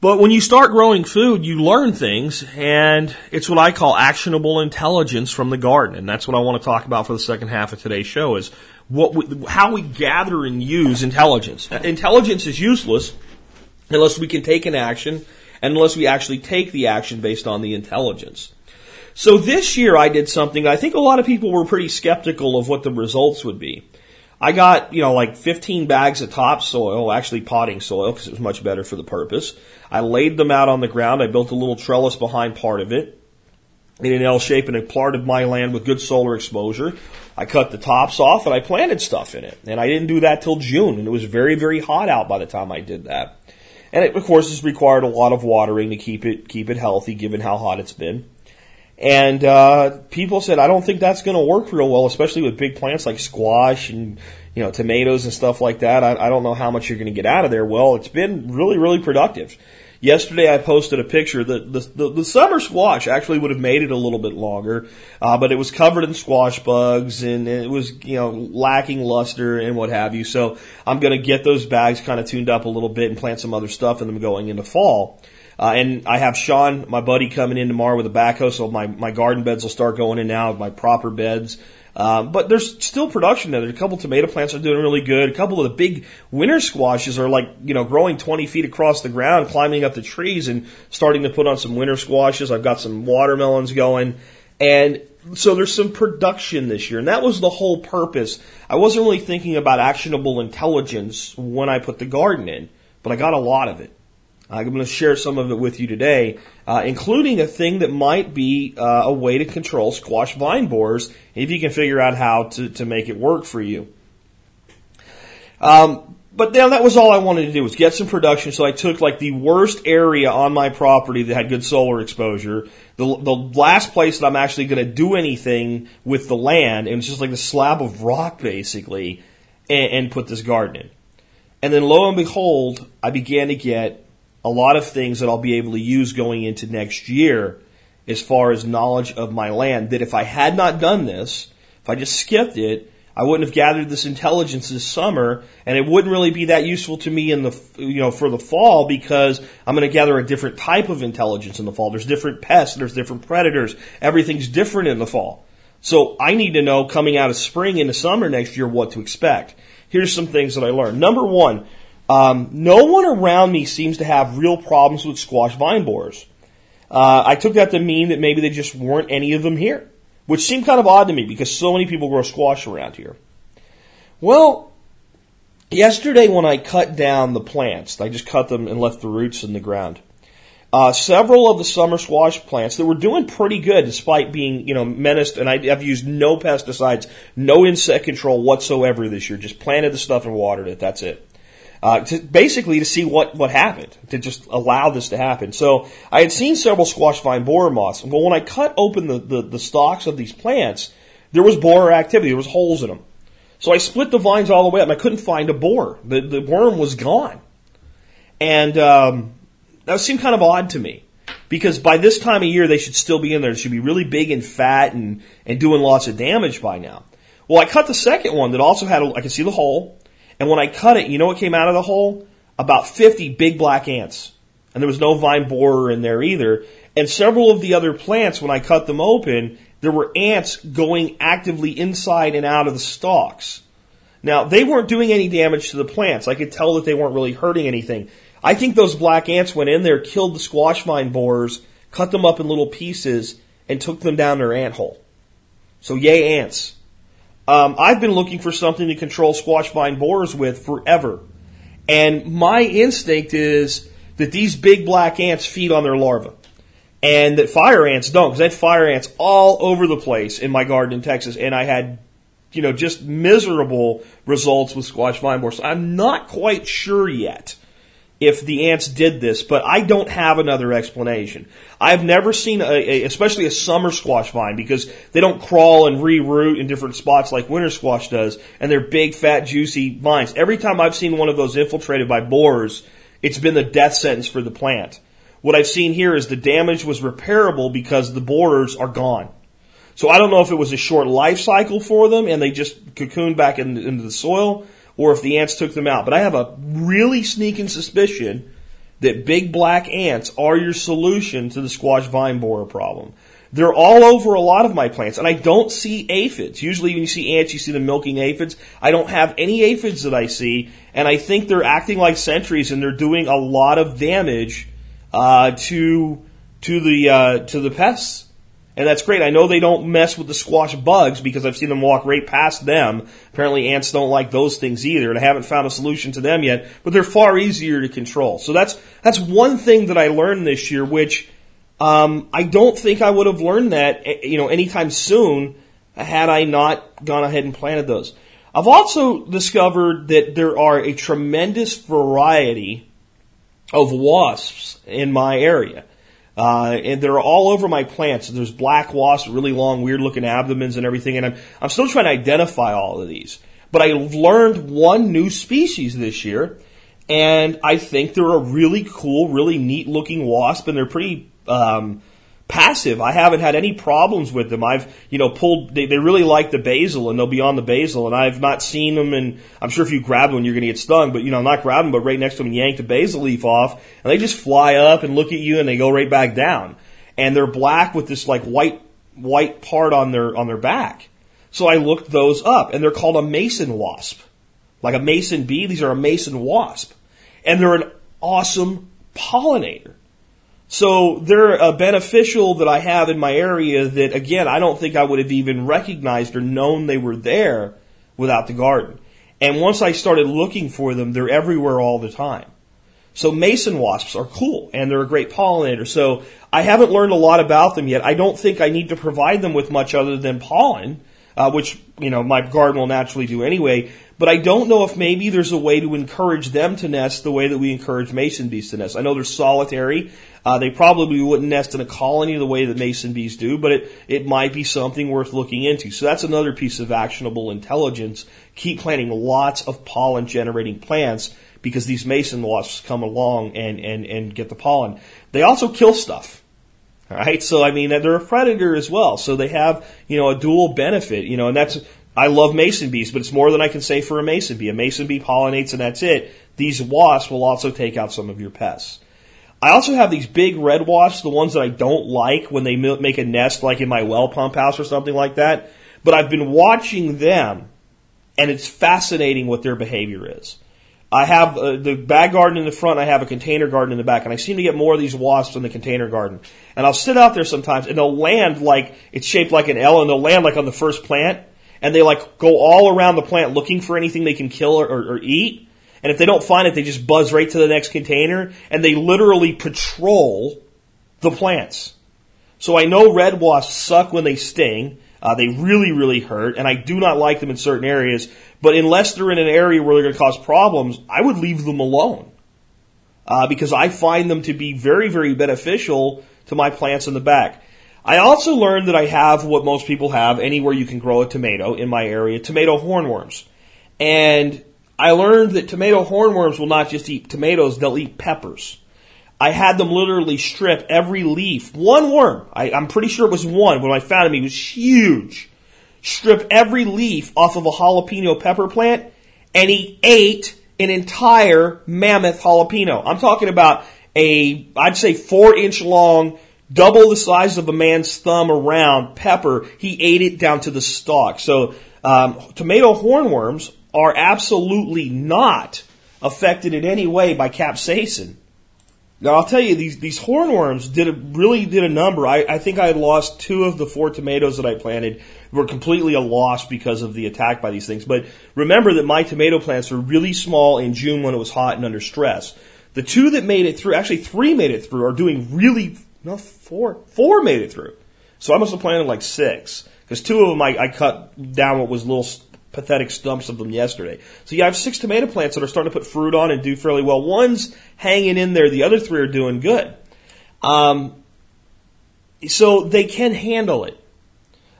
But when you start growing food, you learn things, and it's what I call actionable intelligence from the garden, and that's what I want to talk about for the second half of today's show: is what we, how we gather and use intelligence. Intelligence is useless unless we can take an action, and unless we actually take the action based on the intelligence. So this year I did something I think a lot of people were pretty skeptical of what the results would be. I got, you know, like 15 bags of topsoil, actually potting soil because it was much better for the purpose. I laid them out on the ground. I built a little trellis behind part of it in an L shape and a part of my land with good solar exposure. I cut the tops off and I planted stuff in it. And I didn't do that till June and it was very, very hot out by the time I did that. And it, of course, has required a lot of watering to keep it, keep it healthy given how hot it's been. And uh, people said, I don't think that's going to work real well, especially with big plants like squash and you know tomatoes and stuff like that. I, I don't know how much you're going to get out of there. Well, it's been really, really productive. Yesterday, I posted a picture that the, the, the summer squash actually would have made it a little bit longer, uh, but it was covered in squash bugs and it was you know lacking luster and what have you. So I'm going to get those bags kind of tuned up a little bit and plant some other stuff in them going into fall. Uh, and I have Sean, my buddy, coming in tomorrow with a backhoe, so my, my garden beds will start going in now, my proper beds. Um, but there's still production there. There's a couple tomato plants are doing really good. A couple of the big winter squashes are like, you know, growing 20 feet across the ground, climbing up the trees and starting to put on some winter squashes. I've got some watermelons going. And so there's some production this year. And that was the whole purpose. I wasn't really thinking about actionable intelligence when I put the garden in, but I got a lot of it. I'm going to share some of it with you today, uh, including a thing that might be uh, a way to control squash vine borers if you can figure out how to, to make it work for you. Um, but now that was all I wanted to do was get some production. So I took like the worst area on my property that had good solar exposure, the, the last place that I'm actually going to do anything with the land, and it's just like a slab of rock basically, and, and put this garden in. And then lo and behold, I began to get a lot of things that I'll be able to use going into next year as far as knowledge of my land that if I had not done this, if I just skipped it, I wouldn't have gathered this intelligence this summer, and it wouldn't really be that useful to me in the you know for the fall because I'm going to gather a different type of intelligence in the fall. There's different pests, there's different predators, everything's different in the fall. So I need to know coming out of spring into summer next year what to expect. Here's some things that I learned. Number one, um, no one around me seems to have real problems with squash vine borers. Uh, I took that to mean that maybe they just weren't any of them here, which seemed kind of odd to me because so many people grow squash around here. Well, yesterday when I cut down the plants, I just cut them and left the roots in the ground. Uh, several of the summer squash plants that were doing pretty good despite being, you know, menaced, and I, have used no pesticides, no insect control whatsoever this year. Just planted the stuff and watered it. That's it uh, to basically to see what, what happened, to just allow this to happen. So I had seen several squash vine borer moths. Well, when I cut open the, the, the stalks of these plants, there was borer activity. There was holes in them. So I split the vines all the way up. and I couldn't find a borer. The, the worm was gone. And um, that seemed kind of odd to me because by this time of year they should still be in there. It should be really big and fat and, and doing lots of damage by now. Well, I cut the second one that also had, a, I could see the hole. And when I cut it, you know what came out of the hole? About 50 big black ants. And there was no vine borer in there either. And several of the other plants, when I cut them open, there were ants going actively inside and out of the stalks. Now, they weren't doing any damage to the plants. I could tell that they weren't really hurting anything. I think those black ants went in there, killed the squash vine borers, cut them up in little pieces, and took them down their ant hole. So yay ants. Um, I've been looking for something to control squash vine borers with forever. And my instinct is that these big black ants feed on their larvae. And that fire ants don't, because I had fire ants all over the place in my garden in Texas, and I had, you know, just miserable results with squash vine borers. So I'm not quite sure yet if the ants did this, but I don't have another explanation. I've never seen a, a, especially a summer squash vine because they don't crawl and re-root in different spots like winter squash does, and they're big, fat, juicy vines. Every time I've seen one of those infiltrated by borers, it's been the death sentence for the plant. What I've seen here is the damage was repairable because the borers are gone. So I don't know if it was a short life cycle for them and they just cocooned back in, into the soil or if the ants took them out. But I have a really sneaking suspicion that big black ants are your solution to the squash vine borer problem. They're all over a lot of my plants, and I don't see aphids. Usually, when you see ants, you see them milking aphids. I don't have any aphids that I see, and I think they're acting like sentries, and they're doing a lot of damage uh, to to the uh, to the pests. And that's great. I know they don't mess with the squash bugs because I've seen them walk right past them. Apparently ants don't like those things either, and I haven't found a solution to them yet, but they're far easier to control. So that's, that's one thing that I learned this year, which, um, I don't think I would have learned that, eh, you know, anytime soon had I not gone ahead and planted those. I've also discovered that there are a tremendous variety of wasps in my area. Uh, and they're all over my plants. There's black wasps, really long, weird looking abdomens and everything. And I'm, I'm still trying to identify all of these. But I learned one new species this year. And I think they're a really cool, really neat looking wasp. And they're pretty, um, passive. I haven't had any problems with them. I've, you know, pulled, they, they really like the basil and they'll be on the basil and I've not seen them and I'm sure if you grab one you're going to get stung, but you know, not grab them, but right next to them yank the basil leaf off and they just fly up and look at you and they go right back down. And they're black with this like white, white part on their, on their back. So I looked those up and they're called a mason wasp. Like a mason bee, these are a mason wasp. And they're an awesome pollinator. So they're a beneficial that I have in my area that again, I don't think I would have even recognized or known they were there without the garden. And once I started looking for them, they're everywhere all the time. So mason wasps are cool and they're a great pollinator. So I haven't learned a lot about them yet. I don't think I need to provide them with much other than pollen, uh, which, you know, my garden will naturally do anyway. But I don't know if maybe there's a way to encourage them to nest the way that we encourage mason bees to nest. I know they're solitary. Uh, they probably wouldn't nest in a colony the way that mason bees do, but it, it might be something worth looking into. So that's another piece of actionable intelligence. Keep planting lots of pollen generating plants because these mason wasps come along and, and, and get the pollen. They also kill stuff. All right. So, I mean, they're a predator as well. So they have, you know, a dual benefit, you know, and that's, I love mason bees, but it's more than I can say for a mason bee. A mason bee pollinates and that's it. These wasps will also take out some of your pests. I also have these big red wasps, the ones that I don't like when they make a nest like in my well pump house or something like that. But I've been watching them and it's fascinating what their behavior is. I have uh, the bag garden in the front, I have a container garden in the back, and I seem to get more of these wasps in the container garden. And I'll sit out there sometimes and they'll land like it's shaped like an L and they'll land like on the first plant and they like go all around the plant looking for anything they can kill or, or, or eat. And if they don't find it, they just buzz right to the next container and they literally patrol the plants. So I know red wasps suck when they sting. Uh, they really, really hurt, and I do not like them in certain areas. But unless they're in an area where they're going to cause problems, I would leave them alone uh, because I find them to be very, very beneficial to my plants in the back. I also learned that I have what most people have anywhere you can grow a tomato in my area, tomato hornworms. And I learned that tomato hornworms will not just eat tomatoes, they'll eat peppers. I had them literally strip every leaf. One worm, I, am pretty sure it was one when I found him, he was huge. Strip every leaf off of a jalapeno pepper plant, and he ate an entire mammoth jalapeno. I'm talking about a, I'd say four inch long, double the size of a man's thumb around pepper. He ate it down to the stalk. So um, tomato hornworms are absolutely not affected in any way by capsaicin. Now I'll tell you these these hornworms did a, really did a number. I, I think I lost two of the four tomatoes that I planted were completely a loss because of the attack by these things. But remember that my tomato plants were really small in June when it was hot and under stress. The two that made it through, actually three made it through, are doing really no, four. Four made it through. So I must have planted like six. Because two of them I, I cut down what was little pathetic stumps of them yesterday. So yeah, I have six tomato plants that are starting to put fruit on and do fairly well. One's hanging in there. The other three are doing good. Um, so they can handle it.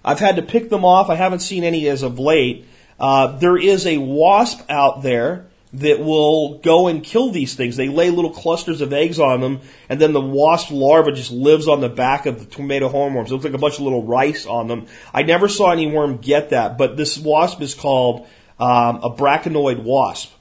I've had to pick them off. I haven't seen any as of late. Uh, there is a wasp out there that will go and kill these things. They lay little clusters of eggs on them, and then the wasp larva just lives on the back of the tomato hornworms. It looks like a bunch of little rice on them. I never saw any worm get that, but this wasp is called um, a braconid wasp.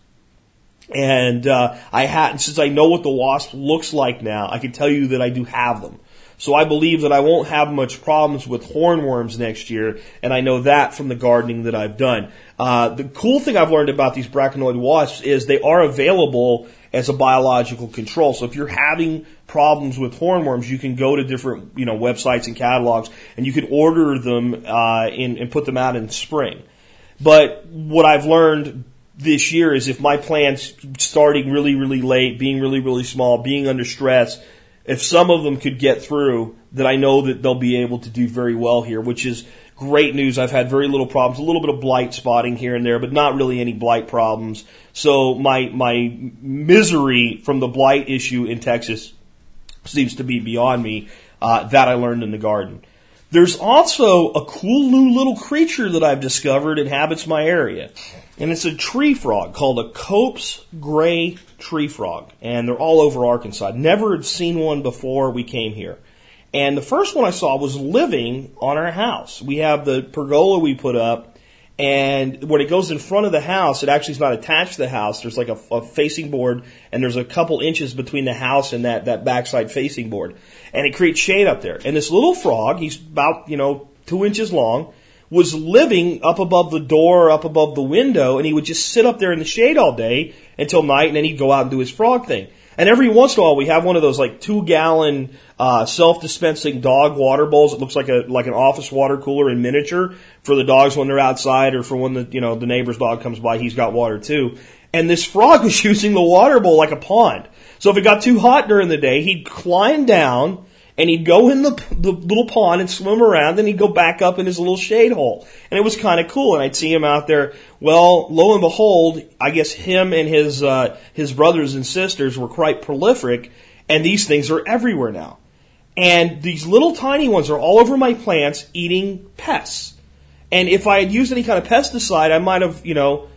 And uh, I had, since I know what the wasp looks like now, I can tell you that I do have them. So I believe that I won't have much problems with hornworms next year, and I know that from the gardening that I've done. Uh, the cool thing I've learned about these braconid wasps is they are available as a biological control. So if you're having problems with hornworms, you can go to different you know websites and catalogs, and you can order them uh, in, and put them out in spring. But what I've learned this year is if my plants starting really, really late, being really, really small, being under stress, if some of them could get through, then I know that they'll be able to do very well here, which is great news. I've had very little problems, a little bit of blight spotting here and there, but not really any blight problems. So my, my misery from the blight issue in Texas seems to be beyond me. Uh, that I learned in the garden. There's also a cool new little creature that I've discovered inhabits my area. And it's a tree frog called a Cope's gray tree frog. And they're all over Arkansas. Never had seen one before we came here. And the first one I saw was living on our house. We have the pergola we put up, and when it goes in front of the house, it actually is not attached to the house. There's like a, a facing board, and there's a couple inches between the house and that, that backside facing board. And it creates shade up there. And this little frog, he's about, you know, two inches long, was living up above the door, up above the window, and he would just sit up there in the shade all day until night, and then he'd go out and do his frog thing. And every once in a while, we have one of those like two gallon uh, self dispensing dog water bowls. It looks like a like an office water cooler in miniature for the dogs when they're outside, or for when the you know the neighbor's dog comes by, he's got water too. And this frog was using the water bowl like a pond. So if it got too hot during the day, he'd climb down and he'd go in the, the little pond and swim around, and he'd go back up in his little shade hole. And it was kind of cool, and I'd see him out there. Well, lo and behold, I guess him and his, uh, his brothers and sisters were quite prolific, and these things are everywhere now. And these little tiny ones are all over my plants eating pests. And if I had used any kind of pesticide, I might have, you know,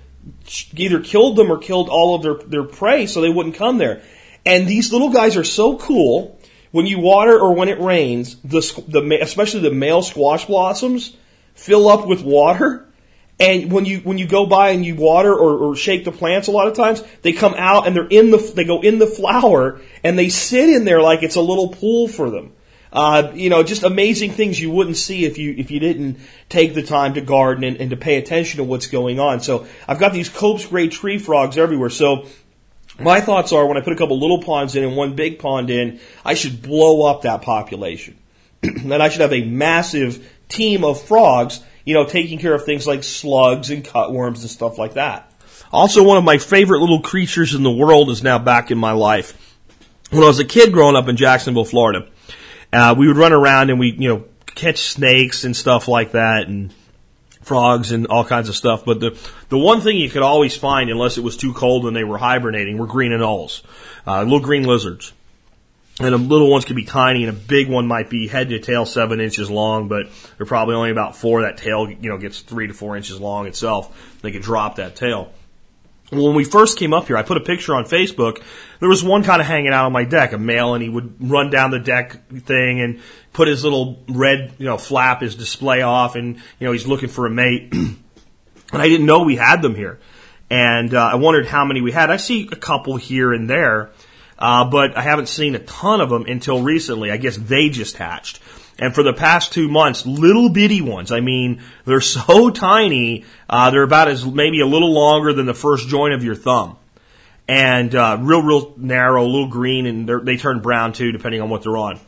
either killed them or killed all of their, their prey so they wouldn't come there. And these little guys are so cool when you water or when it rains, the, the especially the male squash blossoms fill up with water. And when you when you go by and you water or, or shake the plants, a lot of times they come out and they're in the they go in the flower and they sit in there like it's a little pool for them. Uh, you know, just amazing things you wouldn't see if you if you didn't take the time to garden and, and to pay attention to what's going on. So I've got these Cope's gray tree frogs everywhere. So my thoughts are when I put a couple little ponds in and one big pond in, I should blow up that population. and I should have a massive team of frogs, you know, taking care of things like slugs and cutworms and stuff like that. Also, one of my favorite little creatures in the world is now back in my life. When I was a kid growing up in Jacksonville, Florida, uh, we would run around and we, you know, catch snakes and stuff like that and frogs and all kinds of stuff. But the the one thing you could always find, unless it was too cold and they were hibernating, were green anoles, uh, little green lizards. And the little ones could be tiny, and a big one might be head to tail seven inches long, but they're probably only about four. That tail, you know, gets three to four inches long itself. They could drop that tail. When we first came up here, I put a picture on Facebook. There was one kind of hanging out on my deck, a male, and he would run down the deck thing and put his little red, you know, flap, his display off, and you know he's looking for a mate. and I didn't know we had them here, and uh, I wondered how many we had. I see a couple here and there, uh, but I haven't seen a ton of them until recently. I guess they just hatched. And for the past two months, little bitty ones. I mean, they're so tiny. Uh, they're about as maybe a little longer than the first joint of your thumb, and uh, real, real narrow, a little green, and they turn brown too, depending on what they're on.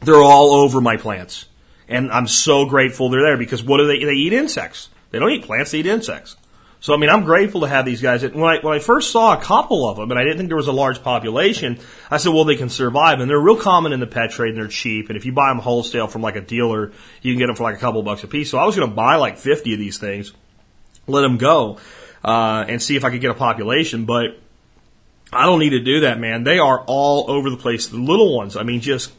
They're all over my plants, and I'm so grateful they're there because what do they? They eat insects. They don't eat plants; they eat insects. So I mean, I'm grateful to have these guys. When I, when I first saw a couple of them, and I didn't think there was a large population, I said, well, they can survive, and they're real common in the pet trade, and they're cheap. And if you buy them wholesale from like a dealer, you can get them for like a couple bucks a piece. So I was going to buy like 50 of these things, let them go, uh, and see if I could get a population. But I don't need to do that, man. They are all over the place. The little ones, I mean, just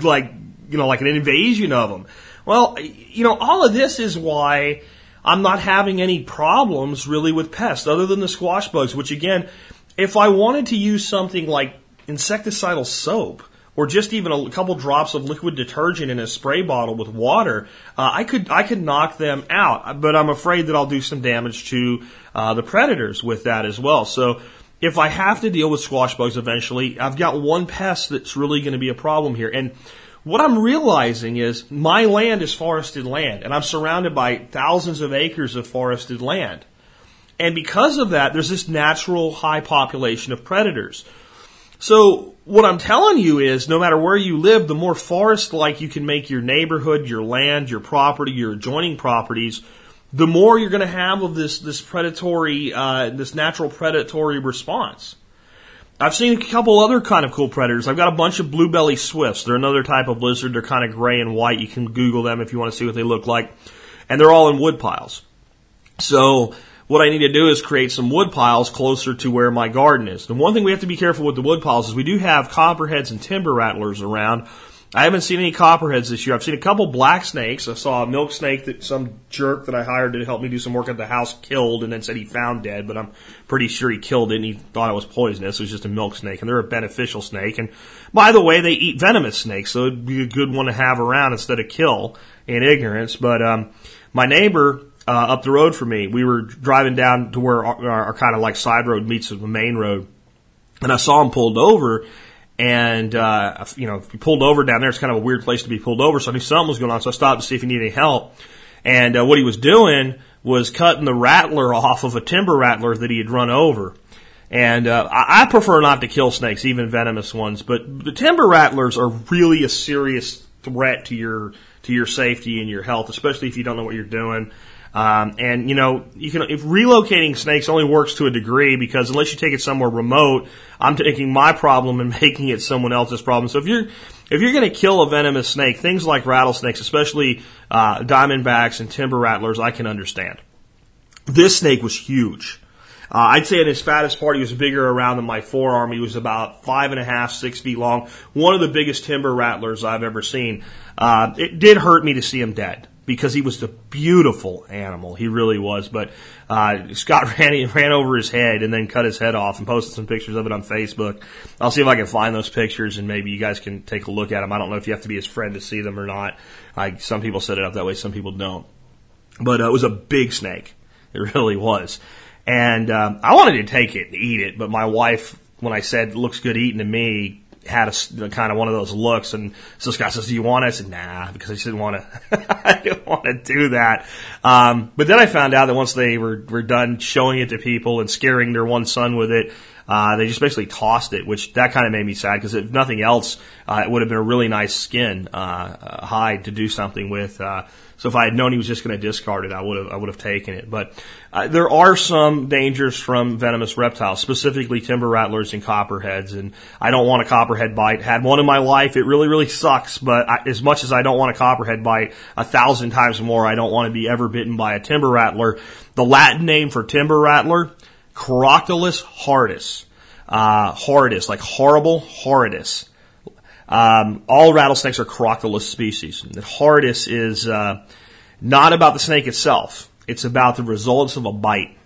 like you know, like an invasion of them. Well, you know, all of this is why I'm not having any problems really with pests other than the squash bugs, which again, if I wanted to use something like insecticidal soap, or just even a couple drops of liquid detergent in a spray bottle with water, uh, I could I could knock them out. But I'm afraid that I'll do some damage to uh, the predators with that as well. So if I have to deal with squash bugs eventually, I've got one pest that's really going to be a problem here. And what I'm realizing is my land is forested land, and I'm surrounded by thousands of acres of forested land. And because of that, there's this natural high population of predators. So what I'm telling you is no matter where you live, the more forest like you can make your neighborhood, your land, your property, your adjoining properties, the more you're going to have of this, this predatory, uh, this natural predatory response. I've seen a couple other kind of cool predators. I've got a bunch of blue belly swifts. They're another type of lizard. They're kind of gray and white. You can Google them if you want to see what they look like. And they're all in wood piles. So what I need to do is create some wood piles closer to where my garden is. The one thing we have to be careful with the wood piles is we do have copperheads and timber rattlers around. I haven't seen any copperheads this year. I've seen a couple black snakes. I saw a milk snake that some jerk that I hired to help me do some work at the house killed and then said he found dead, but I'm pretty sure he killed it and he thought it was poisonous. It was just a milk snake and they're a beneficial snake. And by the way, they eat venomous snakes, so it'd be a good one to have around instead of kill in ignorance. But, um, my neighbor, uh, up the road from me. We were driving down to where our, our, our kind of like side road meets the main road, and I saw him pulled over. And uh, you know, if he pulled over down there, it's kind of a weird place to be pulled over. So I knew something was going on. So I stopped to see if he needed any help. And uh, what he was doing was cutting the rattler off of a timber rattler that he had run over. And uh, I, I prefer not to kill snakes, even venomous ones. But the timber rattlers are really a serious threat to your to your safety and your health, especially if you don't know what you're doing. Um, and you know, you can if relocating snakes only works to a degree because unless you take it somewhere remote, I'm taking my problem and making it someone else's problem. So if you're if you're going to kill a venomous snake, things like rattlesnakes, especially uh, diamondbacks and timber rattlers, I can understand. This snake was huge. Uh, I'd say in his fattest part, he was bigger around than my forearm. He was about five and a half, six feet long. One of the biggest timber rattlers I've ever seen. Uh, it did hurt me to see him dead because he was a beautiful animal. He really was. But uh, Scott ran ran over his head and then cut his head off and posted some pictures of it on Facebook. I'll see if I can find those pictures and maybe you guys can take a look at them. I don't know if you have to be his friend to see them or not. I, some people set it up that way, some people don't. But uh, it was a big snake. It really was. And um, I wanted to take it and eat it, but my wife, when I said looks good eating to me, had a kind of one of those looks. And so Scott says, "Do you want it?" I said, "Nah," because I just didn't want to. I didn't want to do that. Um, but then I found out that once they were were done showing it to people and scaring their one son with it, uh, they just basically tossed it, which that kind of made me sad because if nothing else, uh, it would have been a really nice skin uh, uh hide to do something with. Uh, so if I had known he was just going to discard it, I would have I would have taken it. But uh, there are some dangers from venomous reptiles, specifically timber rattlers and copperheads. And I don't want a copperhead bite. Had one in my life. It really really sucks. But I, as much as I don't want a copperhead bite, a thousand times more, I don't want to be ever bitten by a timber rattler. The Latin name for timber rattler, Crotalus horridus. Uh, horridus, like horrible, horridus. Um, all rattlesnakes are Crotalus species. The horridus is uh, not about the snake itself. It's about the results of a bite.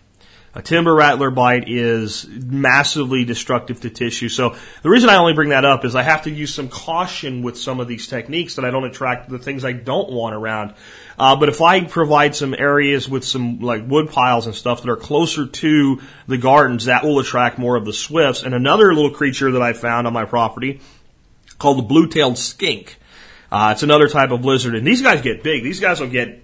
A timber rattler bite is massively destructive to tissue. So the reason I only bring that up is I have to use some caution with some of these techniques that I don't attract the things I don't want around. Uh, but if I provide some areas with some like wood piles and stuff that are closer to the gardens, that will attract more of the swifts. And another little creature that I found on my property called the blue-tailed skink. Uh, it's another type of lizard, and these guys get big. These guys will get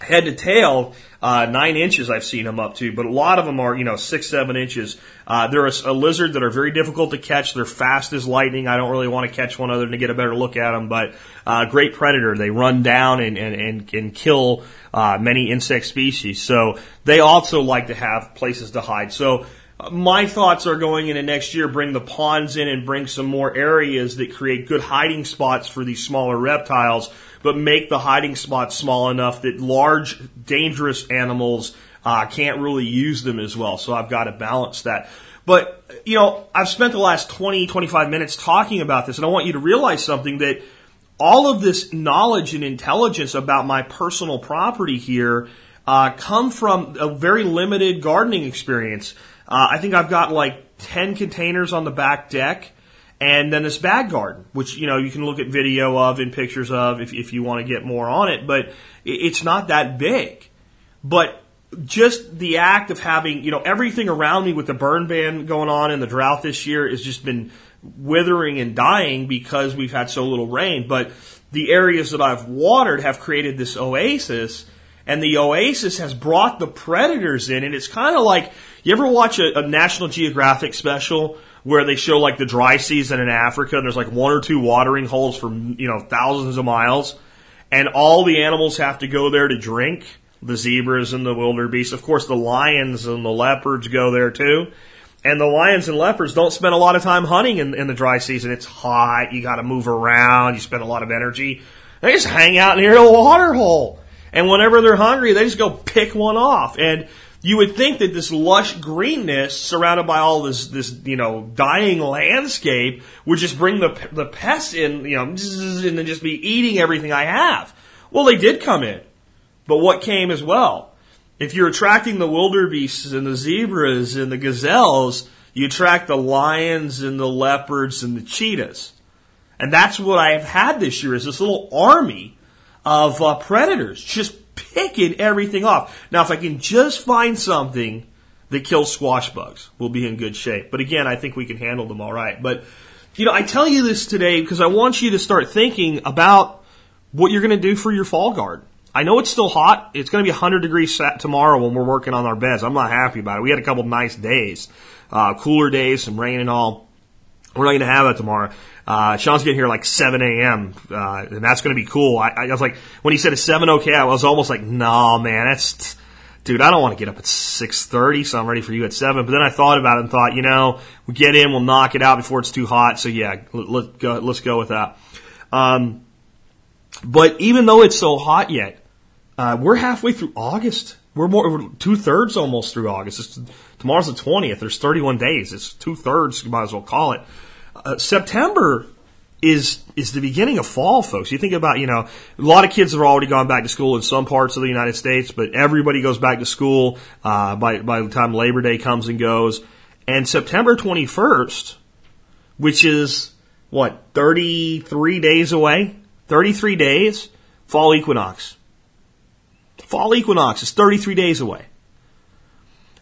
head to tail, uh, nine inches I've seen them up to, but a lot of them are, you know, six, seven inches. Uh, they're a, a, lizard that are very difficult to catch. They're fast as lightning. I don't really want to catch one other than to get a better look at them, but, uh, great predator. They run down and, and, and, and kill, uh, many insect species. So they also like to have places to hide. So, uh, my thoughts are going into next year, bring the ponds in and bring some more areas that create good hiding spots for these smaller reptiles but make the hiding spots small enough that large, dangerous animals uh, can't really use them as well. So I've got to balance that. But, you know, I've spent the last 20, 25 minutes talking about this, and I want you to realize something that all of this knowledge and intelligence about my personal property here uh, come from a very limited gardening experience. Uh, I think I've got like 10 containers on the back deck and then this bag garden, which, you know, you can look at video of and pictures of if, if you want to get more on it, but it's not that big. But just the act of having, you know, everything around me with the burn ban going on and the drought this year has just been withering and dying because we've had so little rain. But the areas that I've watered have created this oasis and the oasis has brought the predators in and it's kind of like you ever watch a, a National Geographic special where they show like the dry season in Africa and there's like one or two watering holes for you know thousands of miles and all the animals have to go there to drink. The zebras and the wildebeest. Of course the lions and the leopards go there too. And the lions and leopards don't spend a lot of time hunting in, in the dry season. It's hot. You got to move around. You spend a lot of energy. They just hang out near the water hole. And whenever they're hungry they just go pick one off. And you would think that this lush greenness surrounded by all this, this, you know, dying landscape would just bring the, the pests in, you know, and then just be eating everything I have. Well, they did come in. But what came as well? If you're attracting the wildebeests and the zebras and the gazelles, you attract the lions and the leopards and the cheetahs. And that's what I have had this year is this little army of uh, predators just picking everything off. Now, if I can just find something that kills squash bugs, we'll be in good shape. But again, I think we can handle them all right. But, you know, I tell you this today because I want you to start thinking about what you're going to do for your fall garden. I know it's still hot. It's going to be 100 degrees tomorrow when we're working on our beds. I'm not happy about it. We had a couple nice days, uh, cooler days, some rain and all. We're not going to have that tomorrow. Uh, Sean's getting here like 7 a.m. Uh, and that's going to be cool. I, I was like, when he said it's 7 okay, I was almost like, no, man, that's, dude, I don't want to get up at 6.30, so I'm ready for you at 7. But then I thought about it and thought, you know, we get in, we'll knock it out before it's too hot. So yeah, let, let go, let's go with that. Um, but even though it's so hot yet, uh, we're halfway through August. We're more two thirds almost through August. It's, tomorrow's the twentieth. There's 31 days. It's two thirds. You might as well call it uh, September is is the beginning of fall, folks. You think about, you know, a lot of kids have already gone back to school in some parts of the United States, but everybody goes back to school uh, by by the time Labor Day comes and goes. And September 21st, which is what 33 days away, 33 days, fall equinox. Fall equinox is 33 days away.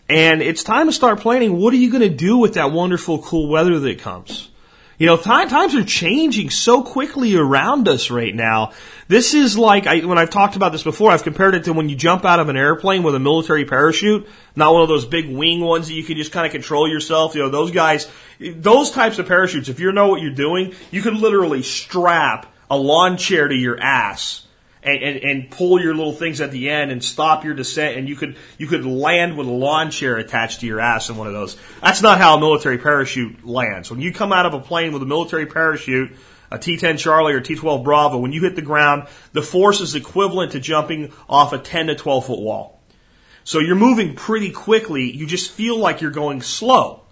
And it's time to start planning what are you going to do with that wonderful cool weather that comes? You know, th- times are changing so quickly around us right now. This is like, I, when I've talked about this before, I've compared it to when you jump out of an airplane with a military parachute, not one of those big wing ones that you can just kind of control yourself. You know, those guys, those types of parachutes, if you know what you're doing, you could literally strap a lawn chair to your ass and, and, and, pull your little things at the end and stop your descent and you could you could land with a lawn chair attached to your ass in one of those. That's not how a military parachute lands. When you come out of a plane with a military parachute, a T-10 Charlie or T-12 Bravo, when you hit the ground, the force is equivalent to jumping off a 10 to 12 foot wall. So you're moving pretty quickly. You just feel like you're going slow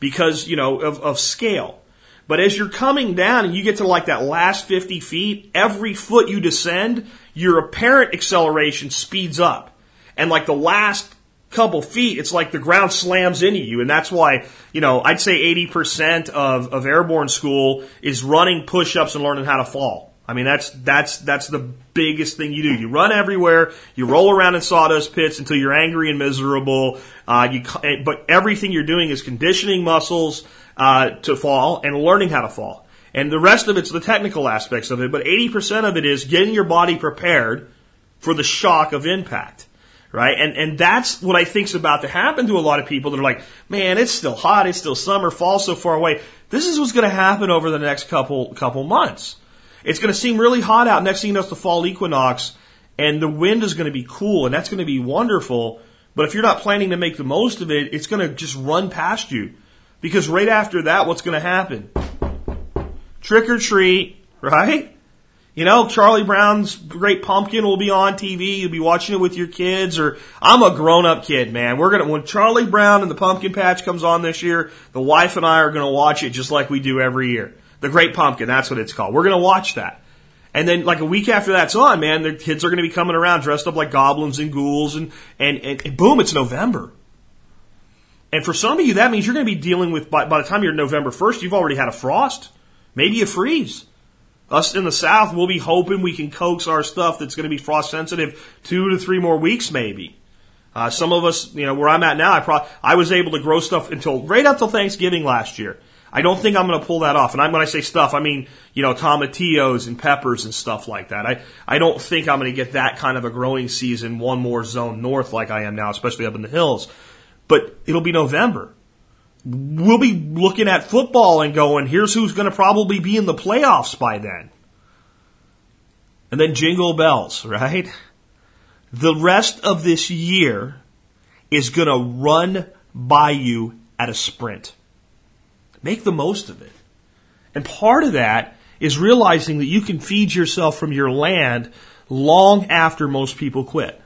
because, you know, of, of scale. But as you're coming down and you get to like that last 50 feet, every foot you descend, your apparent acceleration speeds up. And like the last couple feet, it's like the ground slams into you. And that's why, you know, I'd say 80% of, of airborne school is running push-ups and learning how to fall. I mean, that's, that's, that's the biggest thing you do. You run everywhere, you roll around in sawdust pits until you're angry and miserable. Uh, you, but everything you're doing is conditioning muscles, uh, to fall and learning how to fall. And the rest of it's the technical aspects of it, but 80% of it is getting your body prepared for the shock of impact. Right? And, and that's what I think's about to happen to a lot of people that are like, man, it's still hot, it's still summer, fall so far away. This is what's going to happen over the next couple, couple months. It's going to seem really hot out. Next thing you know, it's the fall equinox and the wind is going to be cool and that's going to be wonderful. But if you're not planning to make the most of it, it's going to just run past you. Because right after that, what's going to happen? Trick or treat, right? You know, Charlie Brown's Great Pumpkin will be on TV. You'll be watching it with your kids, or I'm a grown-up kid, man. We're gonna when Charlie Brown and the Pumpkin Patch comes on this year, the wife and I are gonna watch it just like we do every year. The Great Pumpkin, that's what it's called. We're gonna watch that. And then like a week after that's on, man, the kids are to be coming around dressed up like goblins and ghouls and, and, and, and boom, it's November. And for some of you, that means you're going to be dealing with, by, by the time you're November 1st, you've already had a frost, maybe a freeze. Us in the South, we'll be hoping we can coax our stuff that's going to be frost sensitive two to three more weeks, maybe. Uh, some of us, you know, where I'm at now, I pro- I was able to grow stuff until right up till Thanksgiving last year. I don't think I'm going to pull that off. And I'm, when I say stuff, I mean, you know, tomatillos and peppers and stuff like that. I, I don't think I'm going to get that kind of a growing season one more zone north like I am now, especially up in the hills. But it'll be November we'll be looking at football and going, here's who's going to probably be in the playoffs by then. And then jingle bells, right? The rest of this year is going to run by you at a sprint. Make the most of it. And part of that is realizing that you can feed yourself from your land long after most people quit.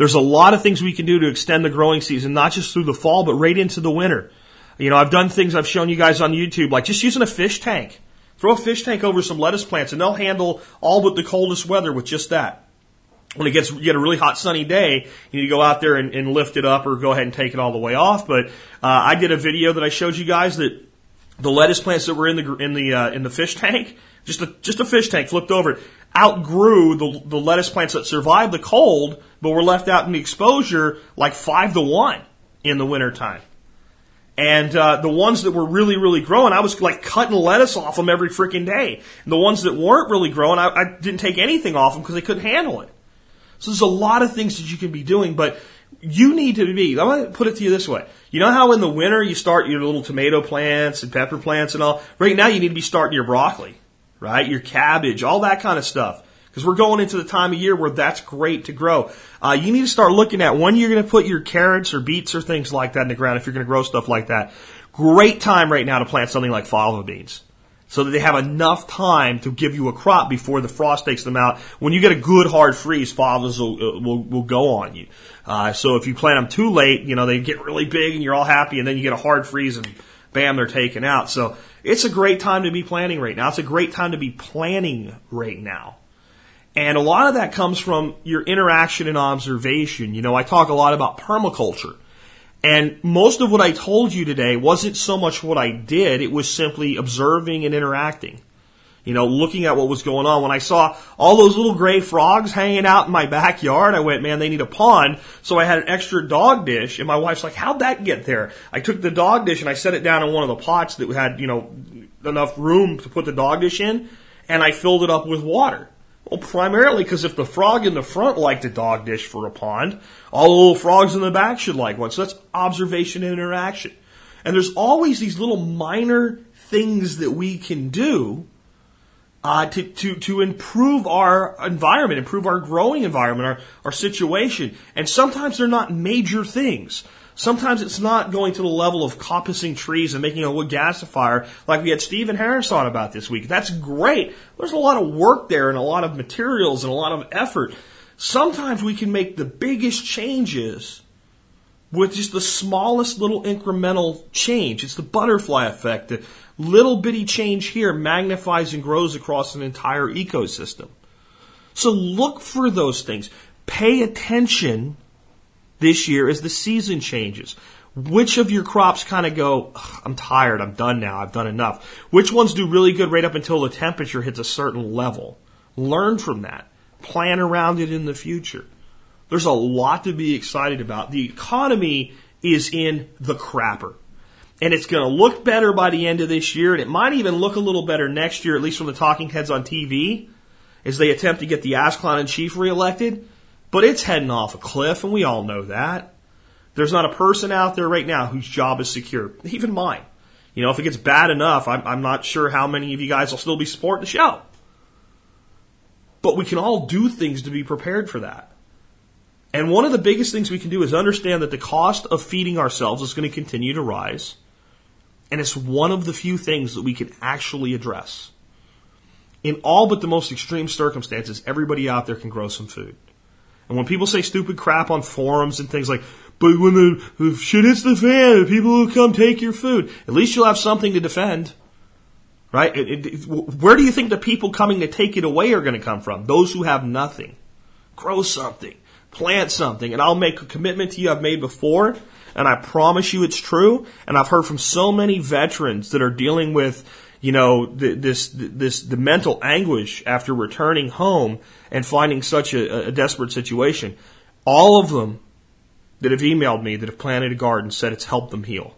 There's a lot of things we can do to extend the growing season, not just through the fall, but right into the winter. You know, I've done things I've shown you guys on YouTube, like just using a fish tank. Throw a fish tank over some lettuce plants and they'll handle all but the coldest weather with just that. When it gets, you get a really hot sunny day, you need to go out there and, and lift it up or go ahead and take it all the way off. But, uh, I did a video that I showed you guys that the lettuce plants that were in the, in the, uh, in the fish tank, just a, just a fish tank flipped over outgrew the, the lettuce plants that survived the cold, but were left out in the exposure like five to one in the wintertime. And uh, the ones that were really, really growing, I was like cutting lettuce off them every freaking day. And the ones that weren't really growing, I, I didn't take anything off them because they couldn't handle it. So there's a lot of things that you can be doing, but you need to be. I'm going to put it to you this way. You know how in the winter you start your little tomato plants and pepper plants and all? Right now you need to be starting your broccoli, right? Your cabbage, all that kind of stuff because we're going into the time of year where that's great to grow. Uh, you need to start looking at when you're going to put your carrots or beets or things like that in the ground if you're going to grow stuff like that. Great time right now to plant something like fava beans. So that they have enough time to give you a crop before the frost takes them out. When you get a good hard freeze, favas will, uh, will, will go on you. Uh, so if you plant them too late, you know, they get really big and you're all happy and then you get a hard freeze and bam, they're taken out. So it's a great time to be planning right now. It's a great time to be planning right now. And a lot of that comes from your interaction and observation. You know, I talk a lot about permaculture. And most of what I told you today wasn't so much what I did, it was simply observing and interacting. You know, looking at what was going on. When I saw all those little gray frogs hanging out in my backyard, I went, man, they need a pond. So I had an extra dog dish, and my wife's like, how'd that get there? I took the dog dish and I set it down in one of the pots that had, you know, enough room to put the dog dish in, and I filled it up with water. Well, primarily because if the frog in the front liked a dog dish for a pond, all the little frogs in the back should like one. So that's observation and interaction. And there's always these little minor things that we can do uh, to, to, to improve our environment, improve our growing environment, our, our situation. And sometimes they're not major things. Sometimes it's not going to the level of coppicing trees and making a wood gasifier like we had Stephen Harris on about this week. That's great. There's a lot of work there and a lot of materials and a lot of effort. Sometimes we can make the biggest changes with just the smallest little incremental change. It's the butterfly effect. The little bitty change here magnifies and grows across an entire ecosystem. So look for those things. Pay attention this year as the season changes. Which of your crops kind of go, I'm tired, I'm done now, I've done enough? Which ones do really good right up until the temperature hits a certain level? Learn from that. Plan around it in the future. There's a lot to be excited about. The economy is in the crapper. And it's going to look better by the end of this year, and it might even look a little better next year, at least from the talking heads on TV, as they attempt to get the Ascalon in chief reelected. But it's heading off a cliff, and we all know that. There's not a person out there right now whose job is secure, even mine. You know, if it gets bad enough, I'm, I'm not sure how many of you guys will still be supporting the show. But we can all do things to be prepared for that. And one of the biggest things we can do is understand that the cost of feeding ourselves is going to continue to rise. And it's one of the few things that we can actually address. In all but the most extreme circumstances, everybody out there can grow some food. And when people say stupid crap on forums and things like, but when the, shit hits the fan, people will come take your food, at least you'll have something to defend. right? It, it, where do you think the people coming to take it away are going to come from? Those who have nothing. Grow something, plant something, and I'll make a commitment to you I've made before, and I promise you it's true. And I've heard from so many veterans that are dealing with, you know, this this the mental anguish after returning home and finding such a, a desperate situation. All of them that have emailed me that have planted a garden said it's helped them heal.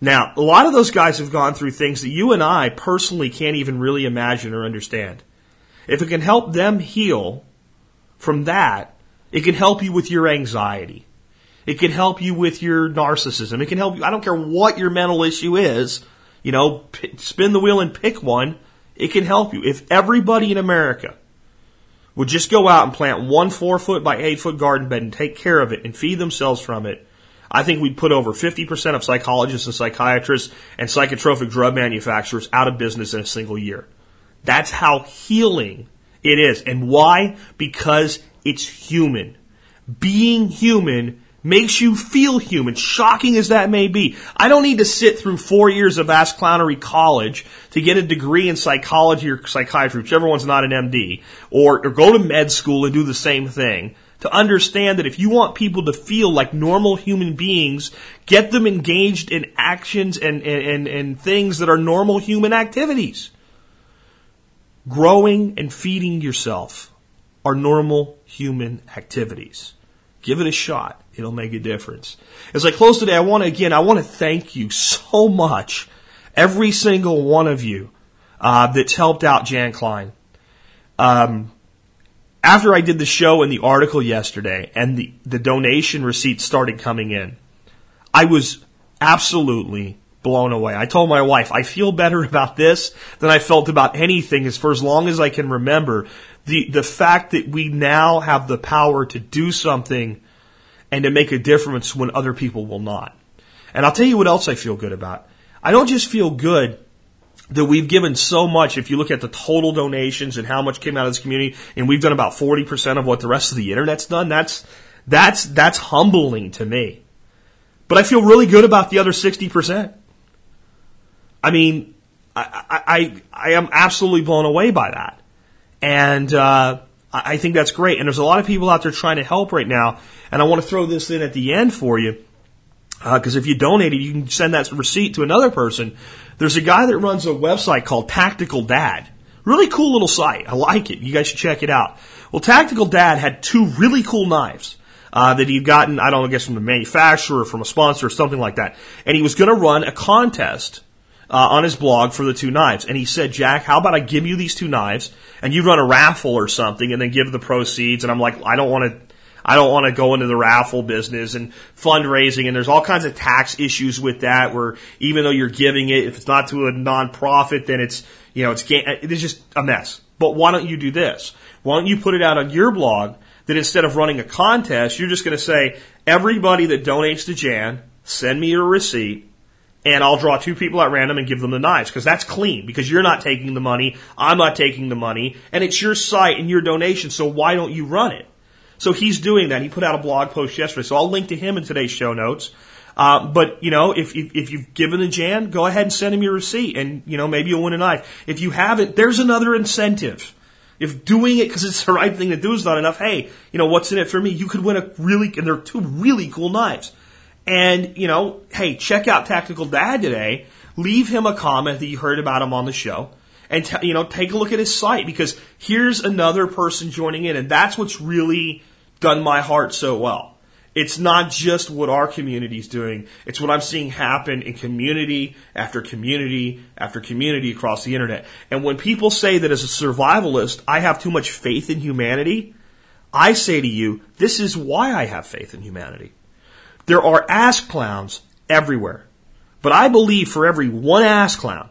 Now, a lot of those guys have gone through things that you and I personally can't even really imagine or understand. If it can help them heal from that, it can help you with your anxiety. It can help you with your narcissism. It can help you, I don't care what your mental issue is, you know, p- spin the wheel and pick one. It can help you. If everybody in America would just go out and plant one four foot by eight foot garden bed and take care of it and feed themselves from it, I think we'd put over 50% of psychologists and psychiatrists and psychotropic drug manufacturers out of business in a single year. That's how healing it is. And why? Because it's human. Being human makes you feel human, shocking as that may be. I don't need to sit through four years of Ass Clownery College to get a degree in psychology or psychiatry, whichever one's not an MD, or, or go to med school and do the same thing to understand that if you want people to feel like normal human beings, get them engaged in actions and, and, and, things that are normal human activities. Growing and feeding yourself are normal human activities. Give it a shot. It'll make a difference. As I close today, I want to, again, I want to thank you so much. Every single one of you, uh, that's helped out Jan Klein. Um, after I did the show and the article yesterday and the, the donation receipts started coming in, I was absolutely blown away. I told my wife, I feel better about this than I felt about anything as for as long as I can remember. The, the fact that we now have the power to do something and to make a difference when other people will not. And I'll tell you what else I feel good about. I don't just feel good that we've given so much. If you look at the total donations and how much came out of this community, and we've done about 40% of what the rest of the internet's done, that's, that's, that's humbling to me. But I feel really good about the other 60%. I mean, I, I, I am absolutely blown away by that. And, uh, I think that's great. And there's a lot of people out there trying to help right now. And I want to throw this in at the end for you. Because uh, if you donated, you can send that receipt to another person there's a guy that runs a website called Tactical Dad. Really cool little site. I like it. You guys should check it out. Well, Tactical Dad had two really cool knives. Uh, that he'd gotten, I don't know, I guess from the manufacturer or from a sponsor or something like that. And he was going to run a contest uh, on his blog for the two knives. And he said, Jack, how about I give you these two knives and you run a raffle or something and then give the proceeds? And I'm like, I don't want to I don't want to go into the raffle business and fundraising, and there's all kinds of tax issues with that. Where even though you're giving it, if it's not to a nonprofit, then it's you know it's it's just a mess. But why don't you do this? Why don't you put it out on your blog that instead of running a contest, you're just going to say everybody that donates to Jan, send me your receipt. And I'll draw two people at random and give them the knives because that's clean because you're not taking the money. I'm not taking the money and it's your site and your donation. So why don't you run it? So he's doing that. He put out a blog post yesterday. So I'll link to him in today's show notes. Uh, but you know, if, if if you've given a Jan, go ahead and send him your receipt, and you know maybe you'll win a knife. If you haven't, there's another incentive. If doing it because it's the right thing to do is not enough, hey, you know what's in it for me? You could win a really, and they're two really cool knives. And you know, hey, check out Tactical Dad today. Leave him a comment that you heard about him on the show and t- you know take a look at his site because here's another person joining in and that's what's really done my heart so well. It's not just what our community is doing, it's what I'm seeing happen in community after community after community across the internet. And when people say that as a survivalist, I have too much faith in humanity, I say to you, this is why I have faith in humanity. There are ass clowns everywhere. But I believe for every one ass clown,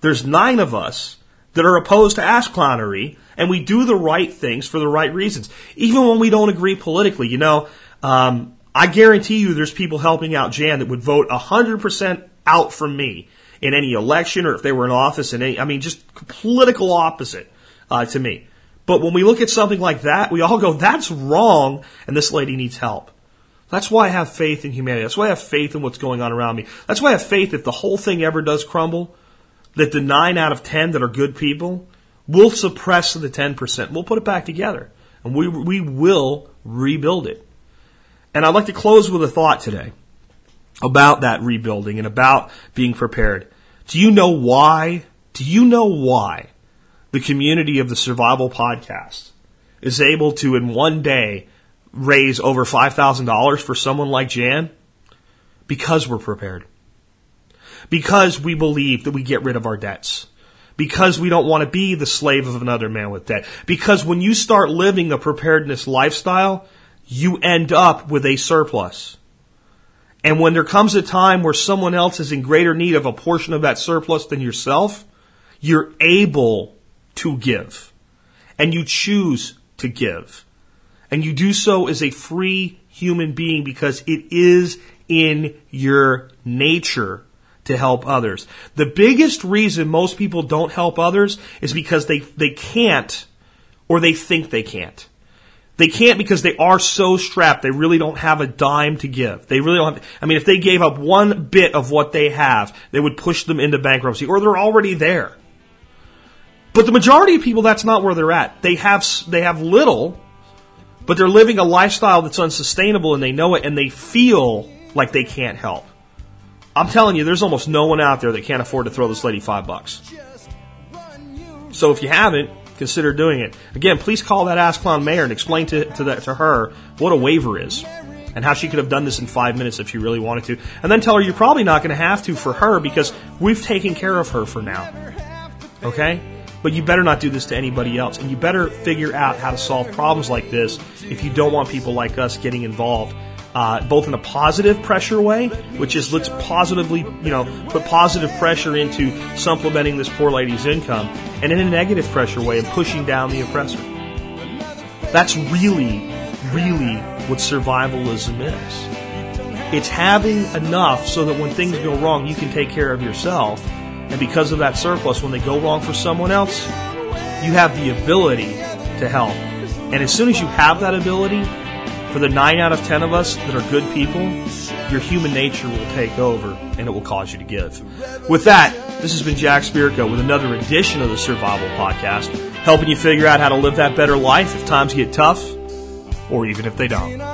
there's nine of us that are opposed to ass clownery and we do the right things for the right reasons, even when we don't agree politically. You know, um, I guarantee you, there's people helping out Jan that would vote hundred percent out from me in any election or if they were in office. In any, I mean, just political opposite uh, to me. But when we look at something like that, we all go, "That's wrong," and this lady needs help. That's why I have faith in humanity. That's why I have faith in what's going on around me. That's why I have faith if the whole thing ever does crumble, that the 9 out of 10 that are good people will suppress the 10%. We'll put it back together and we, we will rebuild it. And I'd like to close with a thought today about that rebuilding and about being prepared. Do you know why? Do you know why the community of the Survival Podcast is able to, in one day, raise over $5,000 for someone like Jan? Because we're prepared. Because we believe that we get rid of our debts. Because we don't want to be the slave of another man with debt. Because when you start living a preparedness lifestyle, you end up with a surplus. And when there comes a time where someone else is in greater need of a portion of that surplus than yourself, you're able to give. And you choose to give. And you do so as a free human being because it is in your nature to help others. The biggest reason most people don't help others is because they, they can't or they think they can't. They can't because they are so strapped. They really don't have a dime to give. They really don't have, I mean, if they gave up one bit of what they have, they would push them into bankruptcy or they're already there. But the majority of people, that's not where they're at. They have, they have little, but they're living a lifestyle that's unsustainable and they know it and they feel like they can't help. I'm telling you, there's almost no one out there that can't afford to throw this lady five bucks. So if you haven't, consider doing it. Again, please call that ass clown mayor and explain to, to, that, to her what a waiver is and how she could have done this in five minutes if she really wanted to. And then tell her you're probably not going to have to for her because we've taken care of her for now. Okay? But you better not do this to anybody else. And you better figure out how to solve problems like this if you don't want people like us getting involved. Uh, both in a positive pressure way, which is let's positively, you know, put positive pressure into supplementing this poor lady's income, and in a negative pressure way and pushing down the oppressor. That's really, really what survivalism is. It's having enough so that when things go wrong, you can take care of yourself. And because of that surplus, when they go wrong for someone else, you have the ability to help. And as soon as you have that ability, for the 9 out of 10 of us that are good people, your human nature will take over and it will cause you to give. With that, this has been Jack Spirko with another edition of the Survival Podcast, helping you figure out how to live that better life if times get tough or even if they don't.